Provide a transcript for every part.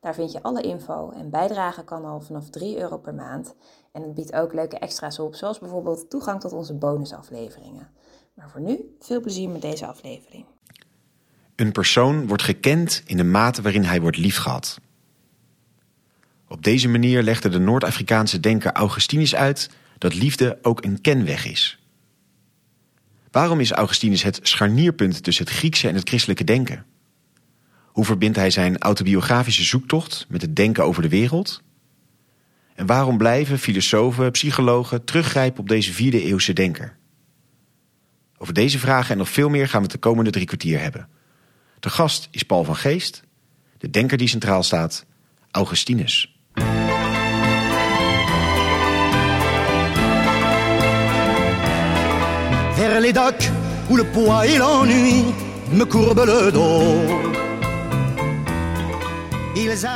Daar vind je alle info en bijdragen kan al vanaf 3 euro per maand. En het biedt ook leuke extra's op, zoals bijvoorbeeld toegang tot onze bonusafleveringen. Maar voor nu, veel plezier met deze aflevering. Een persoon wordt gekend in de mate waarin hij wordt liefgehad. Op deze manier legde de Noord-Afrikaanse denker Augustinus uit dat liefde ook een kenweg is. Waarom is Augustinus het scharnierpunt tussen het Griekse en het christelijke denken? Hoe verbindt hij zijn autobiografische zoektocht met het denken over de wereld? En waarom blijven filosofen, psychologen teruggrijpen op deze vierde eeuwse denker? Over deze vragen en nog veel meer gaan we het de komende drie kwartier hebben. De gast is Paul van Geest, de denker die centraal staat, Augustinus. Les où le poids et l'ennui me le dos.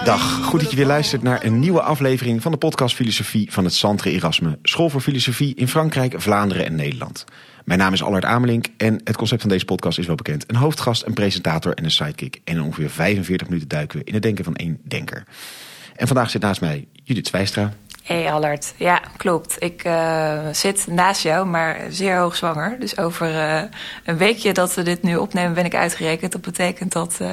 Dag, goed dat je weer luistert naar een nieuwe aflevering van de podcast Filosofie van het Centre Erasme, School voor Filosofie in Frankrijk, Vlaanderen en Nederland. Mijn naam is Allard Amelink en het concept van deze podcast is wel bekend. Een hoofdgast, een presentator en een sidekick. En ongeveer 45 minuten duiken we in het denken van één denker. En vandaag zit naast mij Judith Zwijstra. Hey Allard, ja klopt. Ik uh, zit naast jou, maar zeer hoogzwanger. Dus over uh, een weekje dat we dit nu opnemen ben ik uitgerekend. Dat betekent dat uh,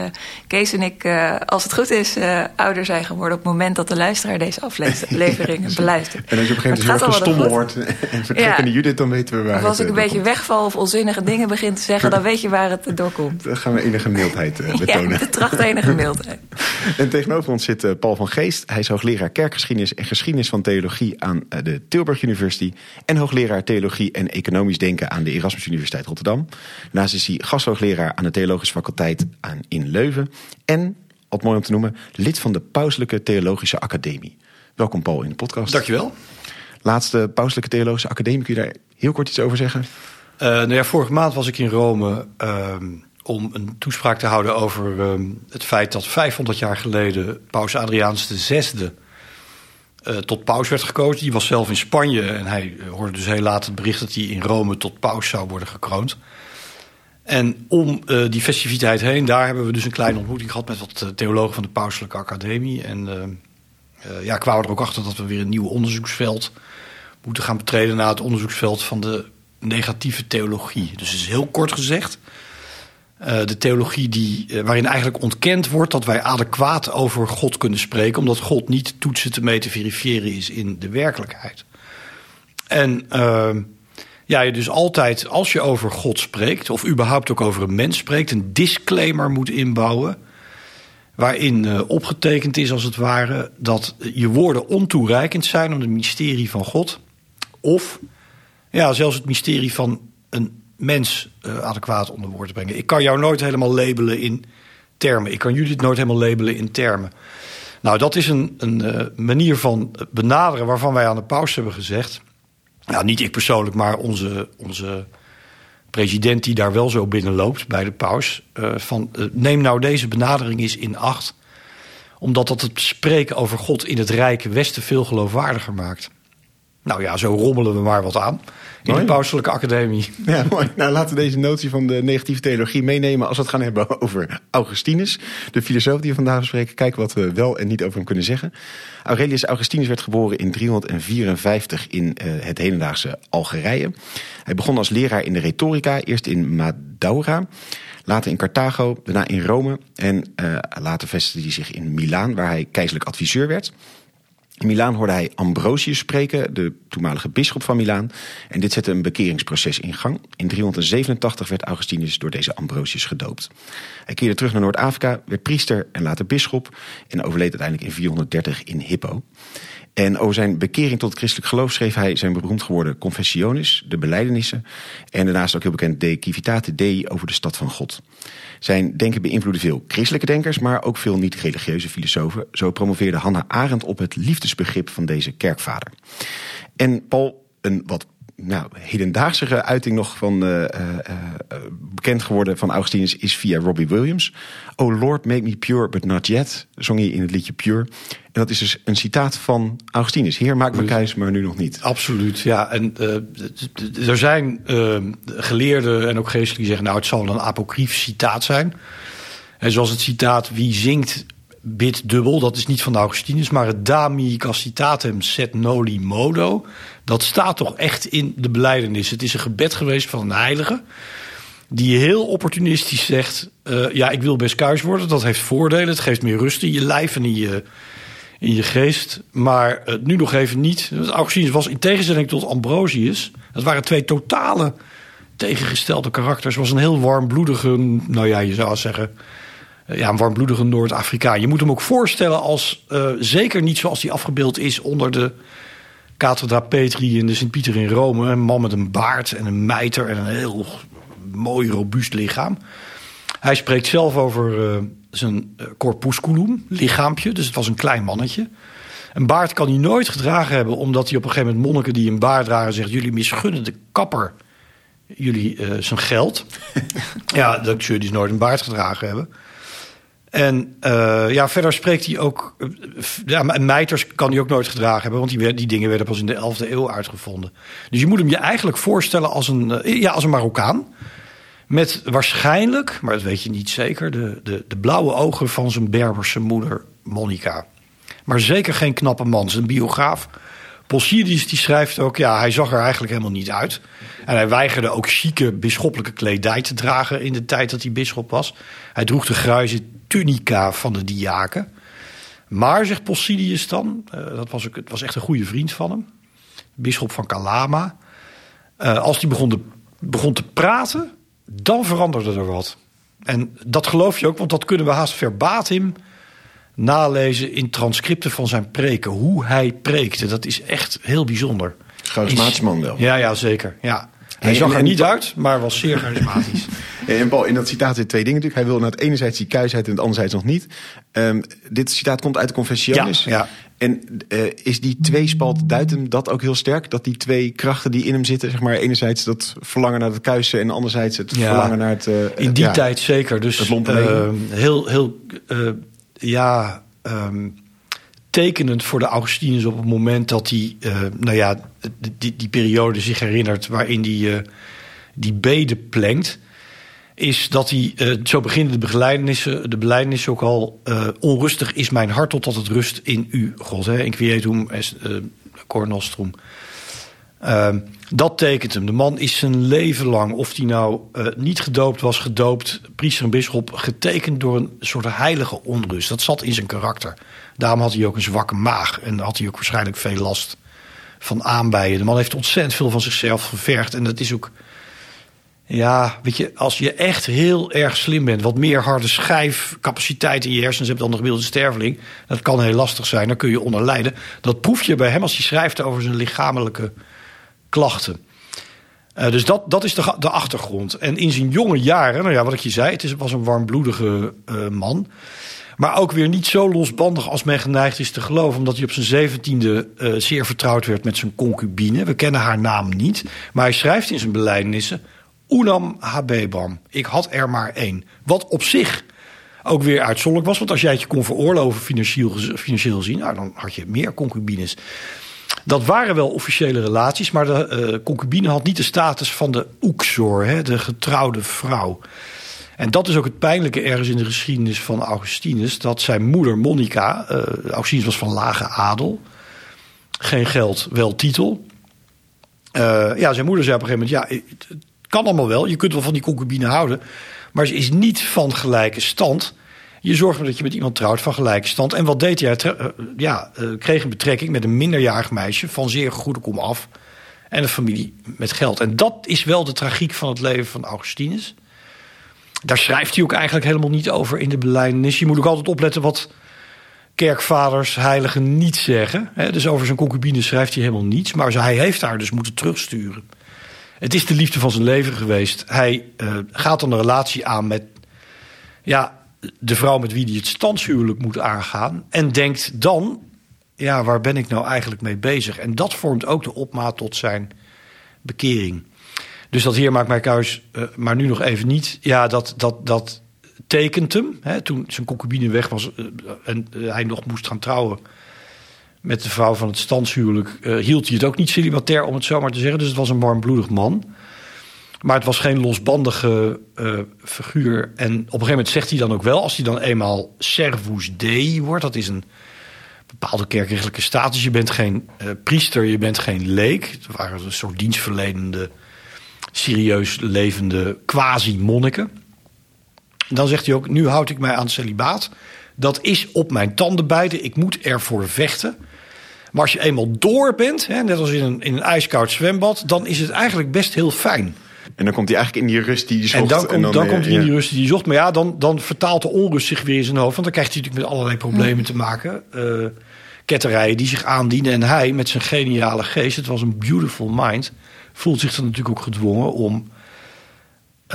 Kees en ik, als het goed is, ouder zijn geworden... op het moment dat de luisteraar deze aflevering beluistert. En als je op een gegeven moment stom wordt en vertrekkende ja. Judith, dan weten we waar of als ik een beetje wegval of onzinnige dingen begin te zeggen... dan weet je waar het doorkomt. Dan gaan we enige mildheid betonen. Ja, de tracht enige mildheid. en tegenover ons zit Paul van Geest. Hij is hoogleraar kerkgeschiedenis en geschiedenis van theologie aan de Tilburg University en hoogleraar theologie en economisch denken aan de Erasmus Universiteit Rotterdam. Daarnaast is hij gasthoogleraar aan de Theologische Faculteit aan in Leuven en, wat mooi om te noemen, lid van de Pauselijke Theologische Academie. Welkom Paul in de podcast. Dankjewel. Laatste Pauselijke Theologische Academie, kun je daar heel kort iets over zeggen? Uh, nou ja, vorige maand was ik in Rome uh, om een toespraak te houden over uh, het feit dat 500 jaar geleden Paus Adriaanus VI uh, tot paus werd gekozen. Die was zelf in Spanje en hij hoorde dus heel laat het bericht dat hij in Rome tot paus zou worden gekroond. En om uh, die festiviteit heen, daar hebben we dus een kleine ontmoeting gehad met wat theologen van de Pauselijke Academie. En ja, kwamen er ook achter dat we weer een nieuw onderzoeksveld moeten gaan betreden naar het onderzoeksveld van de negatieve theologie. Dus het is heel kort gezegd. Uh, de theologie die, uh, waarin eigenlijk ontkend wordt dat wij adequaat over God kunnen spreken, omdat God niet toetsen te mee te verifiëren is in de werkelijkheid. En uh, ja, je dus altijd, als je over God spreekt, of überhaupt ook over een mens spreekt, een disclaimer moet inbouwen. Waarin uh, opgetekend is, als het ware, dat je woorden ontoereikend zijn om het mysterie van God. Of ja, zelfs het mysterie van een mens uh, adequaat onder woord te brengen. Ik kan jou nooit helemaal labelen in termen. Ik kan jullie het nooit helemaal labelen in termen. Nou, dat is een, een uh, manier van benaderen waarvan wij aan de paus hebben gezegd. Nou, niet ik persoonlijk, maar onze, onze president die daar wel zo binnenloopt bij de paus. Uh, van, neem nou deze benadering eens in acht. Omdat dat het spreken over God in het rijke Westen veel geloofwaardiger maakt. Nou ja, zo rommelen we maar wat aan. In mooi. de Pauselijke Academie. Ja, mooi. Nou, laten we deze notie van de negatieve theologie meenemen als we het gaan hebben over Augustinus. De filosoof die we vandaag bespreken. Kijken wat we wel en niet over hem kunnen zeggen. Aurelius Augustinus werd geboren in 354 in uh, het hedendaagse Algerije. Hij begon als leraar in de retorica, eerst in Madaura. Later in Carthago, daarna in Rome. En uh, later vestigde hij zich in Milaan, waar hij keizerlijk adviseur werd. In Milaan hoorde hij Ambrosius spreken, de toenmalige bisschop van Milaan. En dit zette een bekeringsproces in gang. In 387 werd Augustinus door deze Ambrosius gedoopt. Hij keerde terug naar Noord-Afrika, werd priester en later bisschop. En overleed uiteindelijk in 430 in Hippo. En over zijn bekering tot het christelijk geloof schreef hij zijn beroemd geworden Confessiones, de beleidenissen. En daarnaast ook heel bekend De Civitate Dei over de stad van God. Zijn denken beïnvloedde veel christelijke denkers, maar ook veel niet-religieuze filosofen. Zo promoveerde Hannah Arendt op het liefdesbegrip van deze kerkvader. En Paul, een wat nou, hedendaagse uiting nog van uh, uh, bekend geworden van Augustinus is via Robbie Williams. Oh Lord, make me pure, but not yet, zong hij in het liedje Pure. En dat is dus een citaat van Augustinus. Heer, maak me kuis, maar nu nog niet. Absoluut, ja. En uh, er zijn uh, geleerden en ook geestelijke die zeggen... nou, het zal een apocrief citaat zijn. En zoals het citaat, wie zingt bid dubbel. Dat is niet van Augustinus, maar het Dami Castitatem set noli modo. Dat staat toch echt in de beleidenis. Het is een gebed geweest van een heilige. Die heel opportunistisch zegt: uh, Ja, ik wil best kuis worden. Dat heeft voordelen. Het geeft meer rust in je lijf en in je, in je geest. Maar uh, nu nog even niet. Augustinus was in tegenstelling tot Ambrosius. Dat waren twee totale tegengestelde karakters. Was een heel warmbloedige, nou ja, je zou zeggen ja, een warmbloedige Noord-Afrikaan. Je moet hem ook voorstellen als, uh, zeker niet zoals hij afgebeeld is onder de Cathedra Petri in de Sint-Pieter in Rome. Een man met een baard en een mijter en een heel mooi, robuust lichaam. Hij spreekt zelf over uh, zijn corpusculum, lichaampje. Dus het was een klein mannetje. Een baard kan hij nooit gedragen hebben, omdat hij op een gegeven moment monniken die een baard dragen zegt: Jullie misgunnen de kapper jullie uh, zijn geld. ja, dat je dus nooit een baard gedragen hebben. En uh, ja, verder spreekt hij ook. Ja, mijters kan hij ook nooit gedragen hebben, want die, die dingen werden pas in de 11e eeuw uitgevonden. Dus je moet hem je eigenlijk voorstellen als een, uh, ja, als een Marokkaan. Met waarschijnlijk, maar dat weet je niet zeker, de, de, de blauwe ogen van zijn Berberse moeder Monica. Maar zeker geen knappe man. Zijn biograaf Posidis die schrijft ook, ja, hij zag er eigenlijk helemaal niet uit. En hij weigerde ook chique bisschoppelijke kledij te dragen in de tijd dat hij bisschop was. Hij droeg de gruize tunica van de diaken. Maar, zegt Posidius dan, uh, dat was, ook, het was echt een goede vriend van hem, bisschop van Calama. Uh, als hij begon, begon te praten, dan veranderde er wat. En dat geloof je ook, want dat kunnen we haast verbatim nalezen in transcripten van zijn preken. Hoe hij preekte, dat is echt heel bijzonder. Charismatisch man wel. Ja, ja zeker. Ja. Hij zag er niet uit, maar was zeer charismatisch. en Paul, in dat citaat zitten twee dingen natuurlijk. Hij wil naar het enerzijds die kuisheid en het anderzijds nog niet. Um, dit citaat komt uit de Confessiones. Ja, ja. En uh, is die tweespalt, duidt hem dat ook heel sterk? Dat die twee krachten die in hem zitten, zeg maar, enerzijds dat verlangen naar het kuisen en anderzijds het ja, verlangen naar het... Uh, in die ja, tijd zeker. Dus uh, heel, heel ja, um, tekenend voor de Augustinus op het moment dat hij, uh, nou ja, die, die periode zich herinnert waarin hij die bede plengt, is dat hij, uh, zo beginnen de begeleidenissen, de beleidenissen ook al, onrustig is mijn hart totdat het rust in u, God, hè, inquietum est cor nostrum. Dat tekent hem. De man is zijn leven lang, of hij nou uh, niet gedoopt was, gedoopt, priester en bisschop, getekend door een soort heilige onrust. Dat zat in zijn karakter. Daarom had hij ook een zwakke maag en had hij ook waarschijnlijk veel last van aanbijen. De man heeft ontzettend veel van zichzelf gevergd en dat is ook. Ja, weet je, als je echt heel erg slim bent, wat meer harde schijfcapaciteit in je hersens hebt dan de gemiddelde sterveling, dat kan heel lastig zijn, dan kun je onder lijden. Dat proef je bij hem als hij schrijft over zijn lichamelijke klachten. Uh, dus dat, dat is de, de achtergrond. En in zijn jonge jaren, nou ja, wat ik je zei, het is, was een warmbloedige uh, man. Maar ook weer niet zo losbandig als men geneigd is te geloven. Omdat hij op zijn zeventiende uh, zeer vertrouwd werd met zijn concubine. We kennen haar naam niet. Maar hij schrijft in zijn beleidenissen... Unam habebam. Ik had er maar één. Wat op zich ook weer uitzonderlijk was. Want als jij het je kon veroorloven financieel, financieel gezien... Nou, dan had je meer concubines. Dat waren wel officiële relaties, maar de uh, concubine had niet de status van de oeksor, hè, de getrouwde vrouw. En dat is ook het pijnlijke ergens in de geschiedenis van Augustinus. Dat zijn moeder Monica, uh, Augustinus was van lage adel. Geen geld, wel titel. Uh, ja, zijn moeder zei op een gegeven moment: Ja, het kan allemaal wel. Je kunt wel van die concubine houden. Maar ze is niet van gelijke stand. Je zorgt dat je met iemand trouwt van gelijke stand. En wat deed hij? Uh, ja, uh, kreeg een betrekking met een minderjarig meisje van zeer goede kom af. En een familie met geld. En dat is wel de tragiek van het leven van Augustinus. Daar schrijft hij ook eigenlijk helemaal niet over in de belijdenis. Je moet ook altijd opletten wat kerkvaders, heiligen niet zeggen. Dus over zijn concubine schrijft hij helemaal niets. Maar hij heeft haar dus moeten terugsturen. Het is de liefde van zijn leven geweest. Hij uh, gaat dan een relatie aan met ja, de vrouw met wie hij het standshuwelijk moet aangaan. En denkt dan, ja, waar ben ik nou eigenlijk mee bezig? En dat vormt ook de opmaat tot zijn bekering. Dus dat heer maakt mij kuis, uh, maar nu nog even niet. Ja, dat, dat, dat tekent hem. Hè, toen zijn concubine weg was uh, en hij nog moest gaan trouwen met de vrouw van het standshuwelijk, hield hij het ook niet celibatair, om het zo maar te zeggen. Dus het was een warmbloedig man. Maar het was geen losbandige uh, figuur. En op een gegeven moment zegt hij dan ook wel, als hij dan eenmaal servus dei wordt, dat is een bepaalde kerkrechtelijke status. Je bent geen uh, priester, je bent geen leek. Het waren een soort dienstverlenende, serieus levende quasi-monniken. Dan zegt hij ook, nu houd ik mij aan het celibaat. Dat is op mijn tanden bijten, ik moet ervoor vechten. Maar als je eenmaal door bent, hè, net als in een, in een ijskoud zwembad... dan is het eigenlijk best heel fijn. En dan komt hij eigenlijk in die rust die hij zocht. En dan, komt, en dan, dan komt hij in die rust die hij zocht. Maar ja, dan, dan vertaalt de onrust zich weer in zijn hoofd. Want dan krijgt hij natuurlijk met allerlei problemen te maken. Uh, ketterijen die zich aandienen. En hij met zijn geniale geest, het was een beautiful mind... voelt zich dan natuurlijk ook gedwongen om...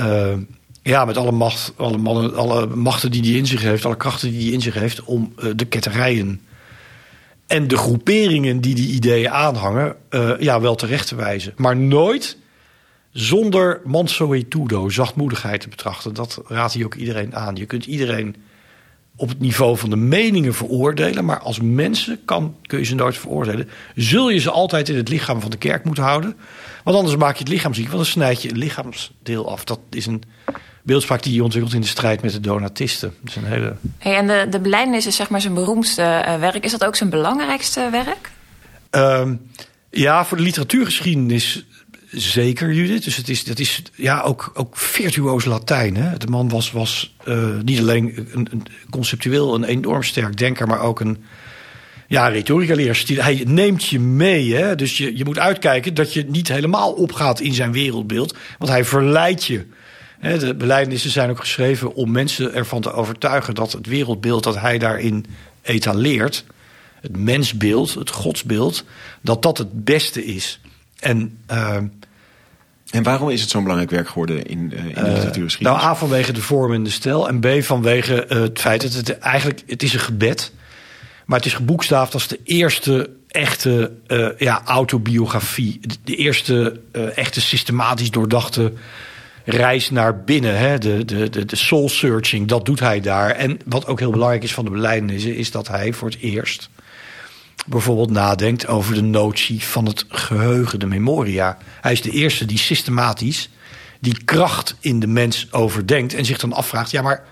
Uh, ja, met alle, macht, alle, mannen, alle machten die hij in zich heeft... alle krachten die hij in zich heeft... om uh, de ketterijen en de groeperingen die die ideeën aanhangen... ja, wel terecht te wijzen. Maar nooit zonder mansuetudo, zachtmoedigheid te betrachten. Dat raadt hij ook iedereen aan. Je kunt iedereen op het niveau van de meningen veroordelen, maar als mensen kan, kun je ze nooit veroordelen. Zul je ze altijd in het lichaam van de kerk moeten houden, want anders maak je het lichaam ziek, want dan snijd je een lichaamsdeel af. Dat is een beeldspraak die je ontwikkelt in de strijd met de donatisten. Dat is een hele... Hey, en de, de is zeg maar zijn beroemdste uh, werk. Is dat ook zijn belangrijkste werk? Um, ja, voor de literatuurgeschiedenis Zeker, Judith. Dus het is, dat is ja, ook, ook virtuoos Latijn. Hè? De man was, was uh, niet alleen een, een, conceptueel een enorm sterk denker, maar ook een ja, retorica-leraar. Hij neemt je mee. Hè? Dus je, je moet uitkijken dat je niet helemaal opgaat in zijn wereldbeeld. Want hij verleidt je. De beleidenissen zijn ook geschreven om mensen ervan te overtuigen dat het wereldbeeld dat hij daarin etaleert, het mensbeeld, het godsbeeld, dat dat het beste is. En, uh, en waarom is het zo'n belangrijk werk geworden in, uh, in de literatuurgeschiedenis? Nou, A vanwege de vorm en de stijl. En B vanwege het feit dat het eigenlijk... Het is een gebed. Maar het is geboekstaafd als de eerste echte ja, autobiografie. De, de eerste echte systematisch doordachte reis naar binnen. Hè? De, de, de, de soul searching, dat doet hij daar. En wat ook heel belangrijk is van de beleidenissen... is dat hij voor het eerst bijvoorbeeld nadenkt over de notie van het geheugen, de memoria. Hij is de eerste die systematisch die kracht in de mens overdenkt en zich dan afvraagt: ja, maar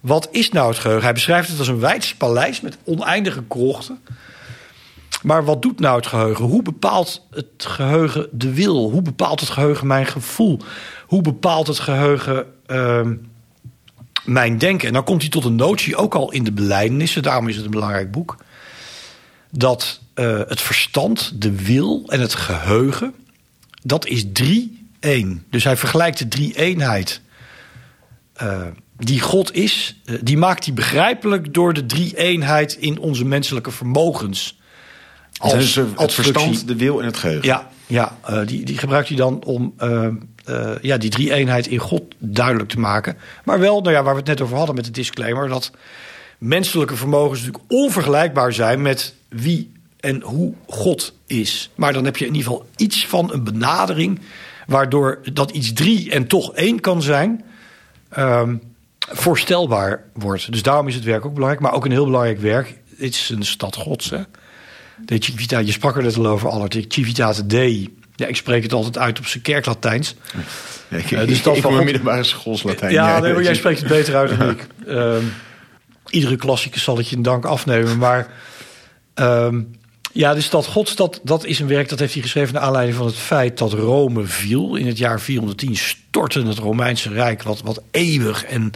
wat is nou het geheugen? Hij beschrijft het als een wijds paleis met oneindige krochten. Maar wat doet nou het geheugen? Hoe bepaalt het geheugen de wil? Hoe bepaalt het geheugen mijn gevoel? Hoe bepaalt het geheugen uh, mijn denken? En dan komt hij tot een notie, ook al in de beleidenissen, daarom is het een belangrijk boek dat uh, het verstand, de wil en het geheugen, dat is drie één. Dus hij vergelijkt de drie eenheid uh, die God is, uh, die maakt hij begrijpelijk door de drie eenheid in onze menselijke vermogens. Als, dus het verstand, de wil en het geheugen. Ja, ja die, die gebruikt hij dan om ja, die drie eenheid in God duidelijk te maken. Maar wel, nou ja, waar we het net over hadden met de disclaimer, dat menselijke vermogens natuurlijk onvergelijkbaar zijn met wie en hoe God is. Maar dan heb je in ieder geval iets van een benadering waardoor dat iets drie en toch één kan zijn. Um, voorstelbaar wordt. Dus daarom is het werk ook belangrijk. Maar ook een heel belangrijk werk. Dit is een stad gods. Hè? De Civita, je sprak er net al over, Allert. Civitate Dei. Ja, ik spreek het altijd uit op zijn kerklatijns. Ja, ik, uh, dus ik van middelbare schoolslatijn. Ja, ja nee, jij spreekt het beter uit dan ik. Um, iedere klassicus zal het je een dank afnemen. Maar um, ja, de stad Gods, dat, is een werk dat heeft hij geschreven naar aanleiding van het feit dat Rome viel. In het jaar 410 stortte het Romeinse Rijk, wat, wat eeuwig en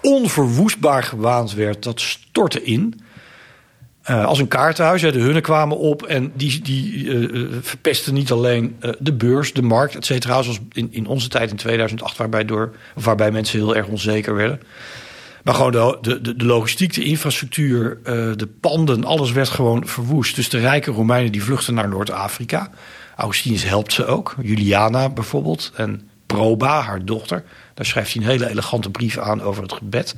onverwoestbaar gewaand werd, dat stortte in. Uh, als een kaartenhuis. De hunnen kwamen op en die, die uh, verpesten niet alleen de beurs, de markt, et cetera. Zoals in, in onze tijd in 2008, waarbij, door, waarbij mensen heel erg onzeker werden. Maar gewoon de, de, de, logistiek, de infrastructuur, eh, de panden, alles werd gewoon verwoest. Dus de rijke Romeinen die vluchten naar Noord-Afrika. Augustinus helpt ze ook. Juliana bijvoorbeeld. En Proba, haar dochter. Daar schrijft hij een hele elegante brief aan over het gebed.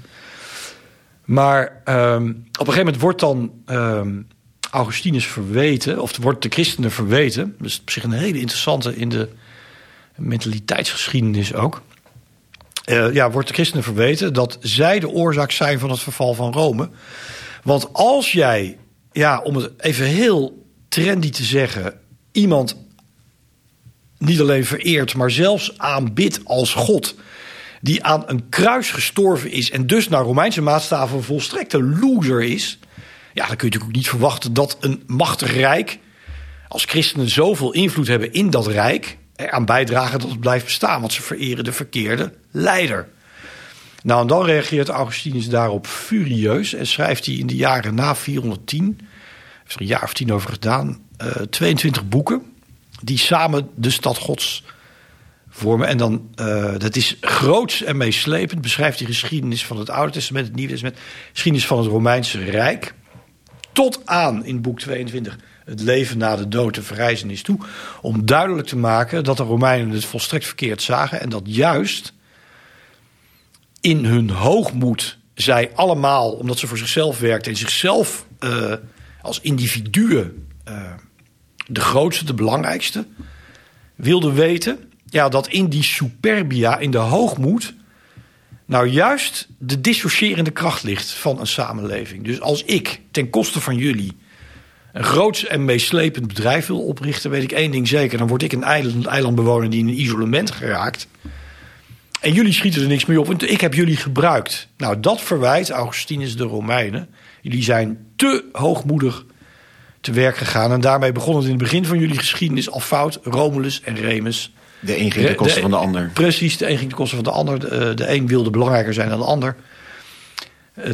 Maar ehm, op een gegeven moment wordt dan ehm, Augustinus verweten, of wordt de christenen verweten. Dus op zich een hele interessante in de mentaliteitsgeschiedenis ook. Eh, ja, wordt de christenen verweten dat zij de oorzaak zijn van het verval van Rome. Want als jij, ja, om het even heel trendy te zeggen, iemand niet alleen vereert, maar zelfs aanbidt als God. Die aan een kruis gestorven is en dus naar Romeinse maatstaven een volstrekte loser is. Ja, dan kun je natuurlijk ook niet verwachten dat een machtig rijk, als christenen zoveel invloed hebben in dat rijk, eraan bijdragen dat het blijft bestaan. Want ze vereren de verkeerde leider. Nou, en dan reageert Augustinus daarop furieus en schrijft hij in de jaren na 410, heeft er een jaar of tien over gedaan, uh, 22 boeken die samen de stad Gods vormen. En dan, uh, dat is groots en meeslepend, beschrijft hij geschiedenis van het Oude Testament, het Nieuwe Testament, geschiedenis van het Romeinse Rijk. Tot aan in boek 22 het leven na de dood, de verrijzenis toe. Om duidelijk te maken dat de Romeinen het volstrekt verkeerd zagen. En dat juist in hun hoogmoed zij allemaal, omdat ze voor zichzelf werkten en zichzelf uh, als individuen uh, de grootste, de belangrijkste wilden weten. Ja, dat in die superbia, in de hoogmoed, nou juist de dissociërende kracht ligt van een samenleving. Dus als ik ten koste van jullie een groots en meeslepend bedrijf wil oprichten, weet ik één ding zeker. Dan word ik een eiland, eilandbewoner die in een isolement geraakt. En jullie schieten er niks mee op, want ik heb jullie gebruikt. Nou, dat verwijt Augustinus de Romeinen. Jullie zijn te hoogmoedig te werk gegaan. En daarmee begon het in het begin van jullie geschiedenis al fout. Romulus en Remus. De een ging de kosten van de ander. Precies, de een ging de kosten van de ander. De, de een wilde belangrijker zijn dan de ander.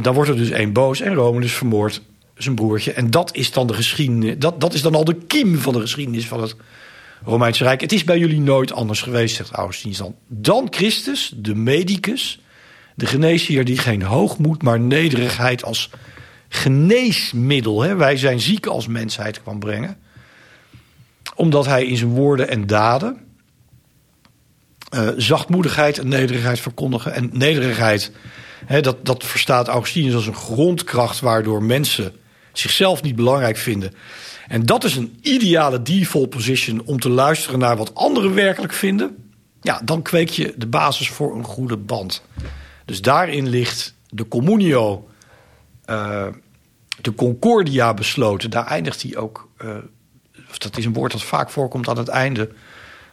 Dan wordt er dus één boos en Romulus vermoord zijn broertje. En dat is dan de geschiedenis. Dat, dat is dan al de kiem van de geschiedenis van het Romeinse Rijk. Het is bij jullie nooit anders geweest, zegt Augustinus dan. Dan Christus, de medicus, de geneesheer die geen hoogmoed, maar nederigheid als geneesmiddel. Hè? Wij zijn ziek als mensheid kwam brengen. Omdat hij in zijn woorden en daden uh, zachtmoedigheid en nederigheid verkondigen. En nederigheid, hè, dat, dat verstaat Augustinus als een grondkracht waardoor mensen zichzelf niet belangrijk vinden. En dat is een ideale default position om te luisteren naar wat anderen werkelijk vinden. Ja, dan kweek je de basis voor een goede band. Dus daarin ligt de communio, uh, de concordia besloten. Daar eindigt hij ook. Uh, dat is een woord dat vaak voorkomt aan het einde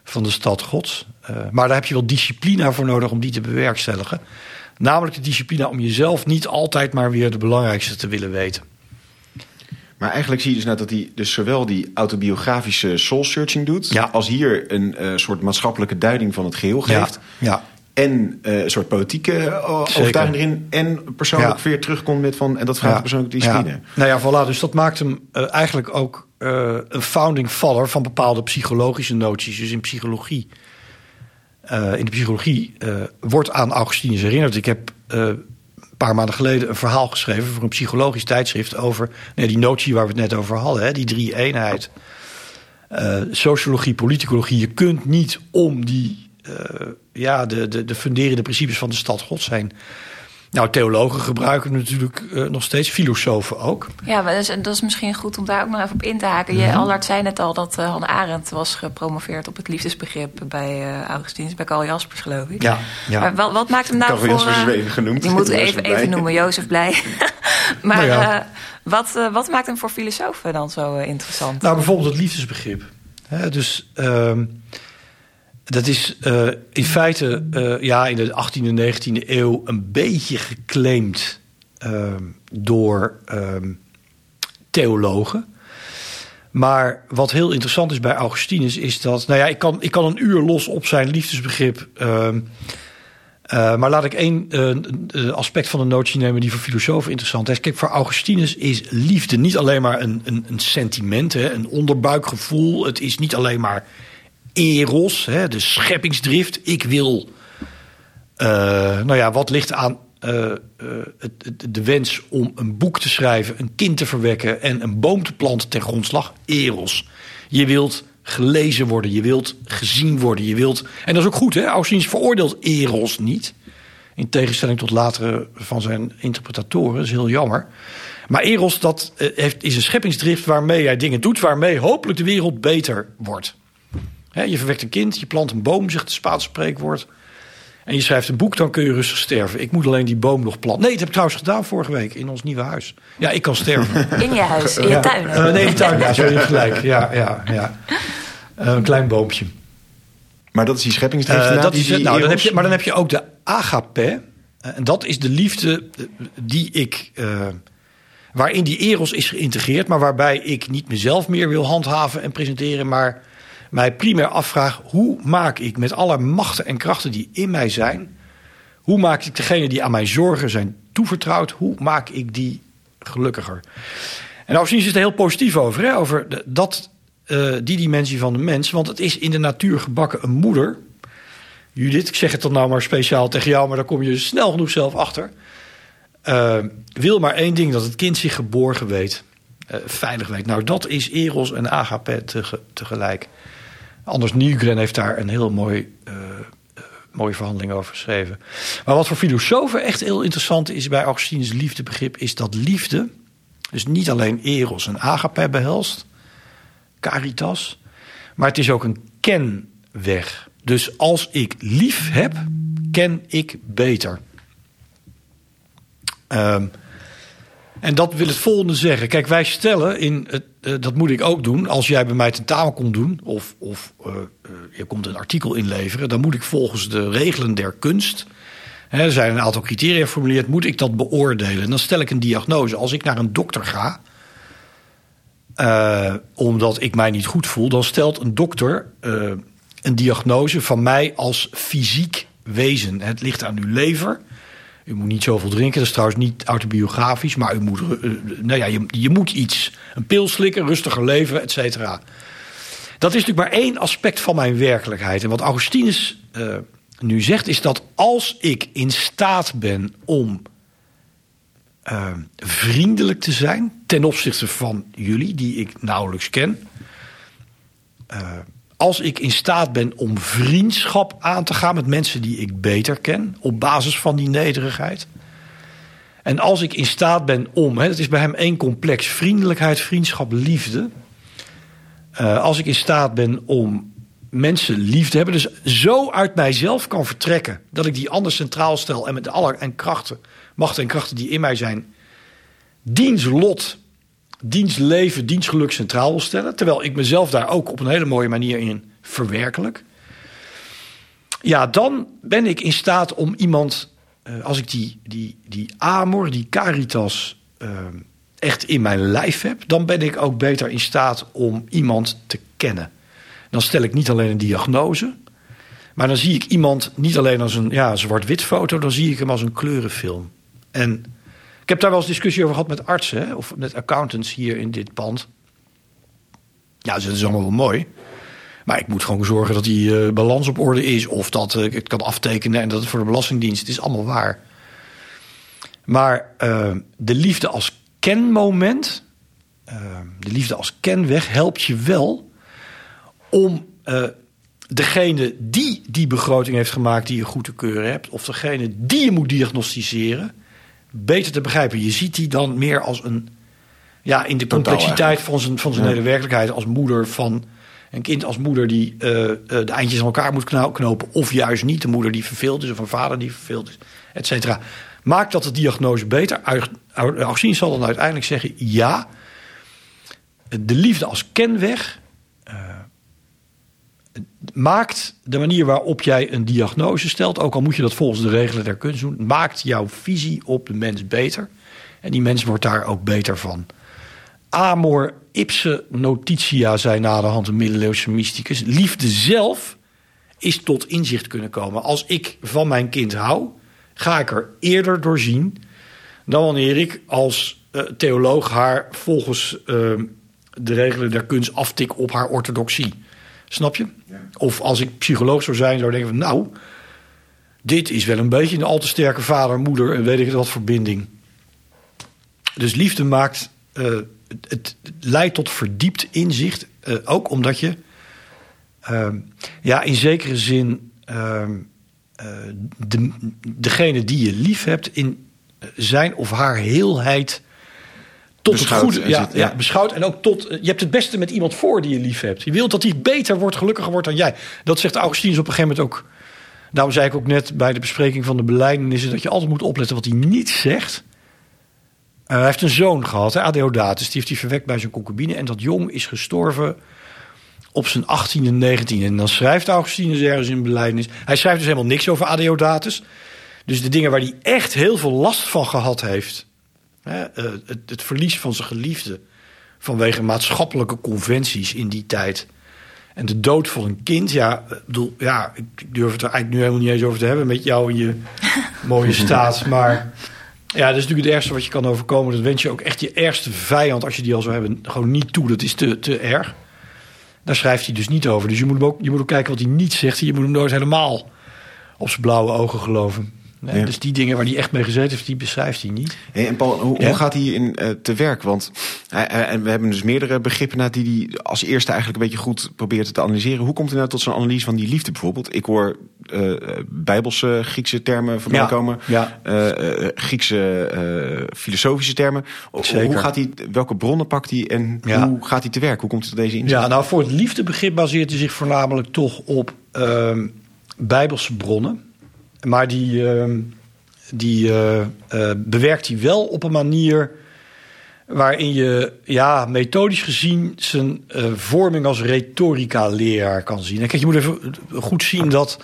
van de stad Gods. Uh, maar daar heb je wel discipline voor nodig om die te bewerkstelligen. Namelijk de discipline om jezelf niet altijd maar weer de belangrijkste te willen weten. Maar eigenlijk zie je dus net dat hij dus zowel die autobiografische soul-searching doet... Ja. als hier een uh, soort maatschappelijke duiding van het geheel geeft. Ja. ja. En uh, een soort politieke uh, overtuiging erin. En persoonlijk ja. weer terugkomt met van... en dat vraagt persoonlijke discipline. Nou ja, voilà. Dus dat maakt hem eigenlijk ook een founding father... van bepaalde psychologische noties. Dus in psychologie... in de psychologie wordt aan Augustinus herinnerd. Ik heb paar maanden geleden een verhaal geschreven voor een psychologisch tijdschrift over nee, die notie waar we het net over hadden, hè, die drie eenheid. Uh, sociologie, politicologie, je kunt niet om die, uh, ja, de, de, de funderende principes van de stad Gods heen. Nou, theologen gebruiken natuurlijk uh, nog steeds, filosofen ook. Ja, maar dat is, dat is misschien goed om daar ook nog even op in te haken. Je, mm-hmm. Allard zei net al dat uh, Hannah Arendt was gepromoveerd op het liefdesbegrip bij uh, Augustinus, bij Carl Jaspers, geloof ik. Ja, ja. Maar wat, wat maakt hem nou Carl voor... Jaspers is even genoemd. Die moeten we even, even noemen, Jozef Blij. maar nou ja. wat, wat maakt hem voor filosofen dan zo interessant? Nou, bijvoorbeeld het liefdesbegrip. He, dus... Um, dat is uh, in feite uh, ja, in de 18e en 19e eeuw een beetje geclaimd uh, door theologen. Maar wat heel interessant is bij Augustinus is dat... Nou ja, ik kan, ik kan een uur los op zijn liefdesbegrip... maar laat ik één aspect van de notie nemen die voor filosofen interessant is. Kijk, voor Augustinus is liefde niet alleen maar een, een, een sentiment, hè, een onderbuikgevoel. Het is niet alleen maar eros, hè, de scheppingsdrift. Ik wil, uh, nou ja, wat ligt aan eh, eh, de wens om een boek te schrijven, een kind te verwekken en een boom te planten ten grondslag. Eros. Je wilt gelezen worden, je wilt gezien worden, je wilt. En dat is ook goed, hè? Veroordeelt Eros niet. In tegenstelling tot latere van zijn interpretatoren. Dat is heel jammer. Maar Eros dat, eh, heeft, is een scheppingsdrift waarmee hij dingen doet... waarmee hopelijk de wereld beter wordt. Hè, je verwekt een kind, je plant een boom, zegt het Spaanse spreekwoord. En je schrijft een boek, dan kun je rustig sterven. Ik moet alleen die boom nog planten. Nee, dat heb ik trouwens gedaan vorige week in ons nieuwe huis. Ja, ik kan sterven. In je huis, in je tuin. Eh, nee, in de tuin, ja, sorry, je gelijk. Ja, ja, ja. Eh, een klein boompje. Maar dat is die scheppingsdrift. Eh, is die- die Nou, dan heb eros. je, maar dan heb je ook de agape. En dat is de liefde die ik. eh, waarin die eros is geïntegreerd, maar waarbij ik niet mezelf meer wil handhaven en presenteren, maar mij primair afvraag: hoe maak ik met alle machten en krachten die in mij zijn, hoe maak ik degene die aan mij zorgen zijn toevertrouwd, hoe maak ik die gelukkiger? En nou is er heel positief over, hè? over dat, eh, die dimensie van de mens. Want het is in de natuur gebakken een moeder. Judith, ik zeg het dan nou maar speciaal tegen jou, maar daar kom je snel genoeg zelf achter. Eh, wil maar één ding, dat het kind zich geborgen weet. eh, veilig weet. Nou, dat is Eros en Agape tege- tegelijk. Anders Nygren heeft daar een heel mooi, eh, eh, mooie verhandeling over geschreven. Maar wat voor filosofen echt heel interessant is bij Augustinus liefdebegrip... is dat liefde dus niet alleen Eros en Agape behelst, caritas, maar het is ook een kenweg. Dus als ik lief heb, ken ik beter. Ehm, en dat wil het volgende zeggen. Kijk, wij stellen in het, eh, dat moet ik ook doen. Als jij bij mij tentamen komt doen, of, of eh, eh, je komt een artikel inleveren, dan moet ik volgens de regelen der kunst. Hè, er zijn een aantal criteria geformuleerd, moet ik dat beoordelen. En dan stel ik een diagnose. Als ik naar een dokter ga, omdat ik mij niet goed voel, dan stelt een dokter een diagnose van mij als fysiek wezen. Het ligt aan uw lever. U moet niet zoveel drinken. Dat is trouwens niet autobiografisch. Maar u moet, eh, nou ja, je, je moet iets. Een pil slikken, rustiger leven, et cetera. Dat is natuurlijk maar één aspect van mijn werkelijkheid. En wat Augustinus eh, nu zegt, is dat als ik in staat ben om eh, vriendelijk te zijn ten opzichte van jullie, die ik nauwelijks ken. Eh, als ik in staat ben om vriendschap aan te gaan met mensen die ik beter ken, op basis van die nederigheid. En als ik in staat ben om, het is bij hem één complex, vriendelijkheid, vriendschap, liefde. Eh, als ik in staat ben om mensen lief te hebben, dus zo uit mijzelf kan vertrekken dat ik die ander centraal stel en met alle en krachten, machten en krachten die in mij zijn, diens lot, diens leven, diens geluk centraal wil stellen, terwijl ik mezelf daar ook op een hele mooie manier in verwerkelijk. Ja, dan ben ik in staat om iemand, eh, als ik die, die, die amor, die caritas eh, echt in mijn lijf heb, dan ben ik ook beter in staat om iemand te kennen. Dan stel ik niet alleen een diagnose, maar dan zie ik iemand niet alleen als een ja, zwart-wit foto, dan zie ik hem als een kleurenfilm. En ik heb daar wel eens discussie over gehad met artsen of met accountants hier in dit pand. Ja, dat is allemaal wel mooi. Maar ik moet gewoon zorgen dat die eh, balans op orde is. Of dat eh, ik het kan aftekenen en dat het voor de Belastingdienst. Het is allemaal waar. Maar eh, de liefde als kenmoment. eh, de liefde als kenweg helpt je wel om eh, degene die die begroting heeft gemaakt die je goed te keuren hebt, of degene die je moet diagnosticeren, beter te begrijpen. Je ziet die dan meer als een, ja, in de complexiteit van zijn, van zijn hele werkelijkheid, als moeder van een kind, als moeder die eh, eh, de eindjes aan elkaar moet kno- knopen, of juist niet, de moeder die verveeld is, of een vader die verveeld is, et cetera. Maakt dat de diagnose beter? Augustinus zal dan uiteindelijk zeggen, ja, de liefde als kenweg maakt de manier waarop jij een diagnose stelt, ook al moet je dat volgens de regelen der kunst doen, maakt jouw visie op de mens beter. En die mens wordt daar ook beter van. Amor ipse notitia, zei na de hand een middeleeuwse mysticus. Liefde zelf is tot inzicht kunnen komen. Als ik van mijn kind hou, ga ik er eerder doorzien dan wanneer ik als uh, theoloog haar volgens uh, de regelen der kunst aftik op haar orthodoxie. Snap je? Ja. Of als ik psycholoog zou zijn, zou ik denken van nou, dit is wel een beetje een al te sterke vader, moeder en weet ik wat verbinding. Dus liefde maakt, eh, het, het leidt tot verdiept inzicht. eh, ook omdat je, ehm, ja, in zekere zin, ehm, eh, de, degene die je lief hebt, in zijn of haar heelheid tot Beschouwt het goede ja, ja. ja. beschouwt. En ook tot, je hebt het beste met iemand voor die je lief hebt. Je wilt dat hij beter wordt, gelukkiger wordt dan jij. Dat zegt Augustinus op een gegeven moment ook. Daarom zei ik ook net bij de bespreking van de beleidenissen... dat je altijd moet opletten wat hij niet zegt. Eh, hij heeft een zoon gehad, hè, Adeodatus. Die heeft hij verwekt bij zijn concubine. En dat jong is gestorven op zijn 18e en 19e. En dan schrijft Augustinus ergens in beleidenis... Hij schrijft dus helemaal niks over Adeodatus. Dus de dingen waar hij echt heel veel last van gehad heeft... Hè, eh, het, het verlies van zijn geliefde... vanwege maatschappelijke conventies in die tijd... En de dood van een kind, ja, ik bedoel, ja, ik durf het er eigenlijk nu helemaal niet eens over te hebben met jou en je mooie staat. Maar ja, dat is natuurlijk het ergste wat je kan overkomen. Dat wens je ook echt je ergste vijand, als je die al zou hebben, gewoon niet toe. Dat is te, te erg. Daar schrijft hij dus niet over. Dus je moet, hem ook, je moet ook kijken wat hij niet zegt. Je moet hem nooit helemaal op zijn blauwe ogen geloven. Nee, Ja. Dus die dingen waar hij echt mee gezeten heeft, die beschrijft hij niet. Hey, en Paul, hoe, Ja? hoe gaat hij in eh, te werk? Want en we hebben dus meerdere begrippen na die hij als eerste eigenlijk een beetje goed probeert te analyseren. Hoe komt hij nou tot zo'n analyse van die liefde bijvoorbeeld? Ik hoor eh, bijbelse Griekse termen voorbij Ja, komen. Eh, Griekse filosofische termen. Zeker. Hoe gaat hij, welke bronnen pakt hij en hoe gaat hij te werk? Hoe komt hij tot deze inzicht? Ja, nou voor het liefdebegrip baseert hij zich voornamelijk toch op ehm, bijbelse bronnen. Maar die, ehm, die eh, eh, bewerkt hij wel op een manier waarin je ja, methodisch gezien zijn eh, vorming als retorica-leraar kan zien. En kijk, je moet even goed zien dat